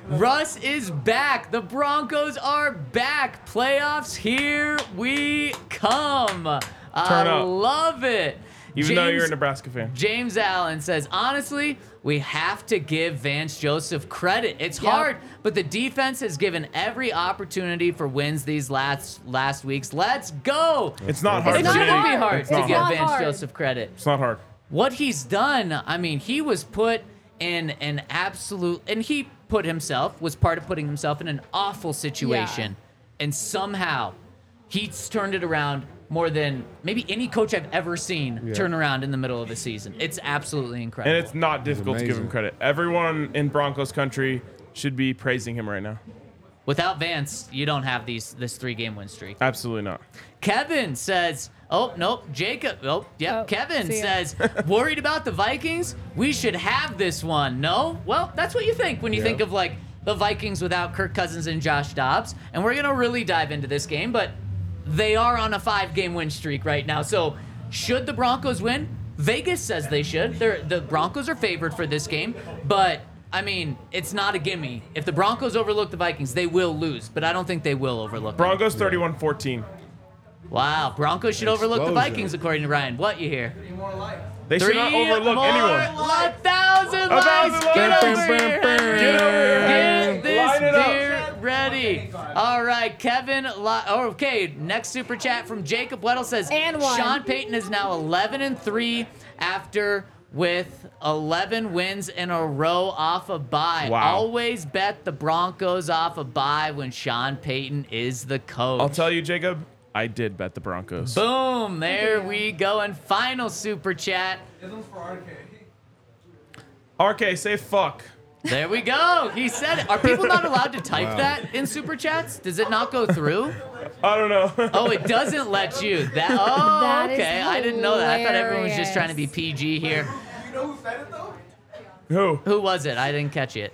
"Russ is back. The Broncos are back. Playoffs here we come. I up. love it." Even though you're a Nebraska fan. James Allen says, honestly, we have to give Vance Joseph credit. It's Yep. hard, but the defense has given every opportunity for wins these last last weeks. Let's go. It's not hard It to not shouldn't be hard. hard to not give. Vance hard. Joseph credit. It's not hard. What he's done, I mean, he was put in an absolute, and he put himself, was part of putting himself in an awful situation. And somehow he's turned it around more than maybe any coach I've ever seen Yeah. turn around in the middle of a season. It's absolutely incredible. And it's not difficult to give him credit. Everyone in Broncos country should be praising him right now. Without Vance, you don't have these this three game win streak. Absolutely not. Kevin says, "Oh nope, Jacob. Oh yep." Oh, Kevin says, "Worried about the Vikings? We should have this one." No, well, that's what you think when you Yeah. think of like the Vikings without Kirk Cousins and Josh Dobbs. And we're gonna really dive into this game, but they are on a five game win streak right now. So should the Broncos win? Vegas says they should. They're, the Broncos are favored for this game, but. I mean, it's not a gimme. If the Broncos overlook the Vikings, they will lose, but I don't think they will overlook. Broncos 31 14. Wow, Broncos should overlook the Vikings, according to Ryan. What you hear? Three more. They should not overlook more, anyone. A thousand A thousand. Get likes. over here. Get over here. Get this Line it up. beer ready. All right, Kevin. Li- oh, okay, next super chat from Jacob Weddle says And one. Sean Payton is now 11 and three after with 11 wins in a row off a bye. Wow. Always bet the Broncos off a bye when Sean Payton is the coach. I'll tell you, Jacob, I did bet the Broncos. Boom! There we go. And final super chat. This one's for RK. RK, say fuck. There we go. He said it. Are people not allowed to type Wow. that in super chats? Does it not go through? I don't know. Oh, it doesn't let you. That. Oh, That is oh, okay. I didn't know that. I thought everyone was just trying to be PG here. Do you know who said it though? Who? Who was it? I didn't catch it.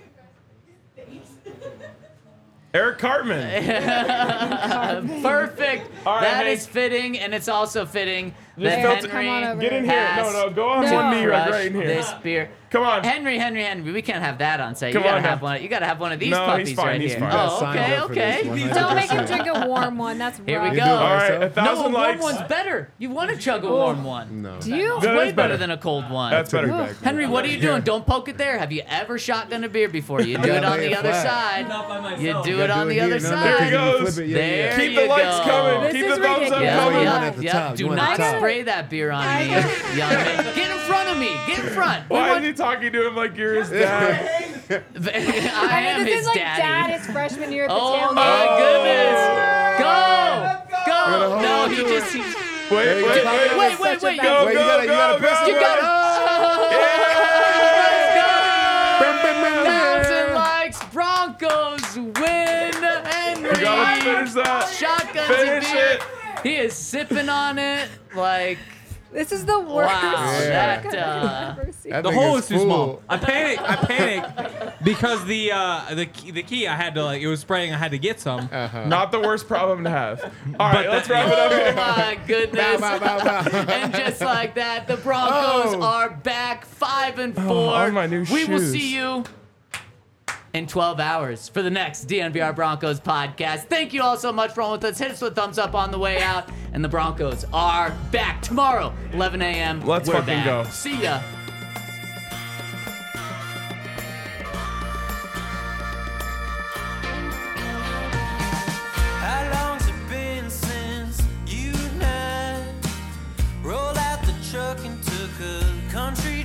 Eric Cartman. Perfect. All right, That Hank. is fitting, and it's also fitting Just that Henry Come on over Get in here. has No, no, go on No. one knee right, crushed right in here. this beer. Come on. Henry, Henry, Henry. We can't have that on set. Come you gotta on have now. one. You gotta have one of these No, he's puppies fine, right he's here. fine. Oh, okay, up for this okay. Don't make him drink a warm one. That's Here we go. do it All right, yourself. a No, a thousand warm one's better. You want to chug a warm one. No. Do you? It's That way better better. than a cold one. That's better. Back, Henry, what are you doing? Don't poke it there. Have you ever shotgun a beer before? You do it on the other side. Not by myself. You do it on the other here. No, no, side. There he 'cause you goes. flip it, yeah, There. Keep the likes go. coming. Keep the thumbs up coming. yeah, at the yeah. top. Do not spray that beer on me, young man. Get in front of me. Get in front. We Why want- is he talking to him like you're his dad? I I am mean, this his is like daddy. dad is freshman year at the Oh tailgate. my oh. goodness! Go! Go! hold No, he just. He, Wait, wait, you wait, go. wait. wait, wait, Such a wait! Go, Wait, you go, gotta- you gotta go, press go, You go. got Yeah. Thousand likes. Broncos win. Henry. You gotta finish that. Shotguns Finish beer. it. He is sipping on it like This is the worst. wow. Yeah. That uh, I've ever seen. That The hole is is too full. small. I panicked. I panicked because the uh, the key, the key I had to like it was spraying. I had to get some. Uh-huh. Not the worst problem to have. All right, But let's wrap it up oh here. my goodness. Bow, bow, bow, bow. and just like that, the Broncos Oh. are back five and four. on my new we will shoes. see you in 12 hours for the next DNVR Broncos podcast. Thank you all so much for all with us. Hit us with thumbs up on the way out. And the Broncos are back tomorrow, 11 a.m. Let's We're fucking back. go. See ya. country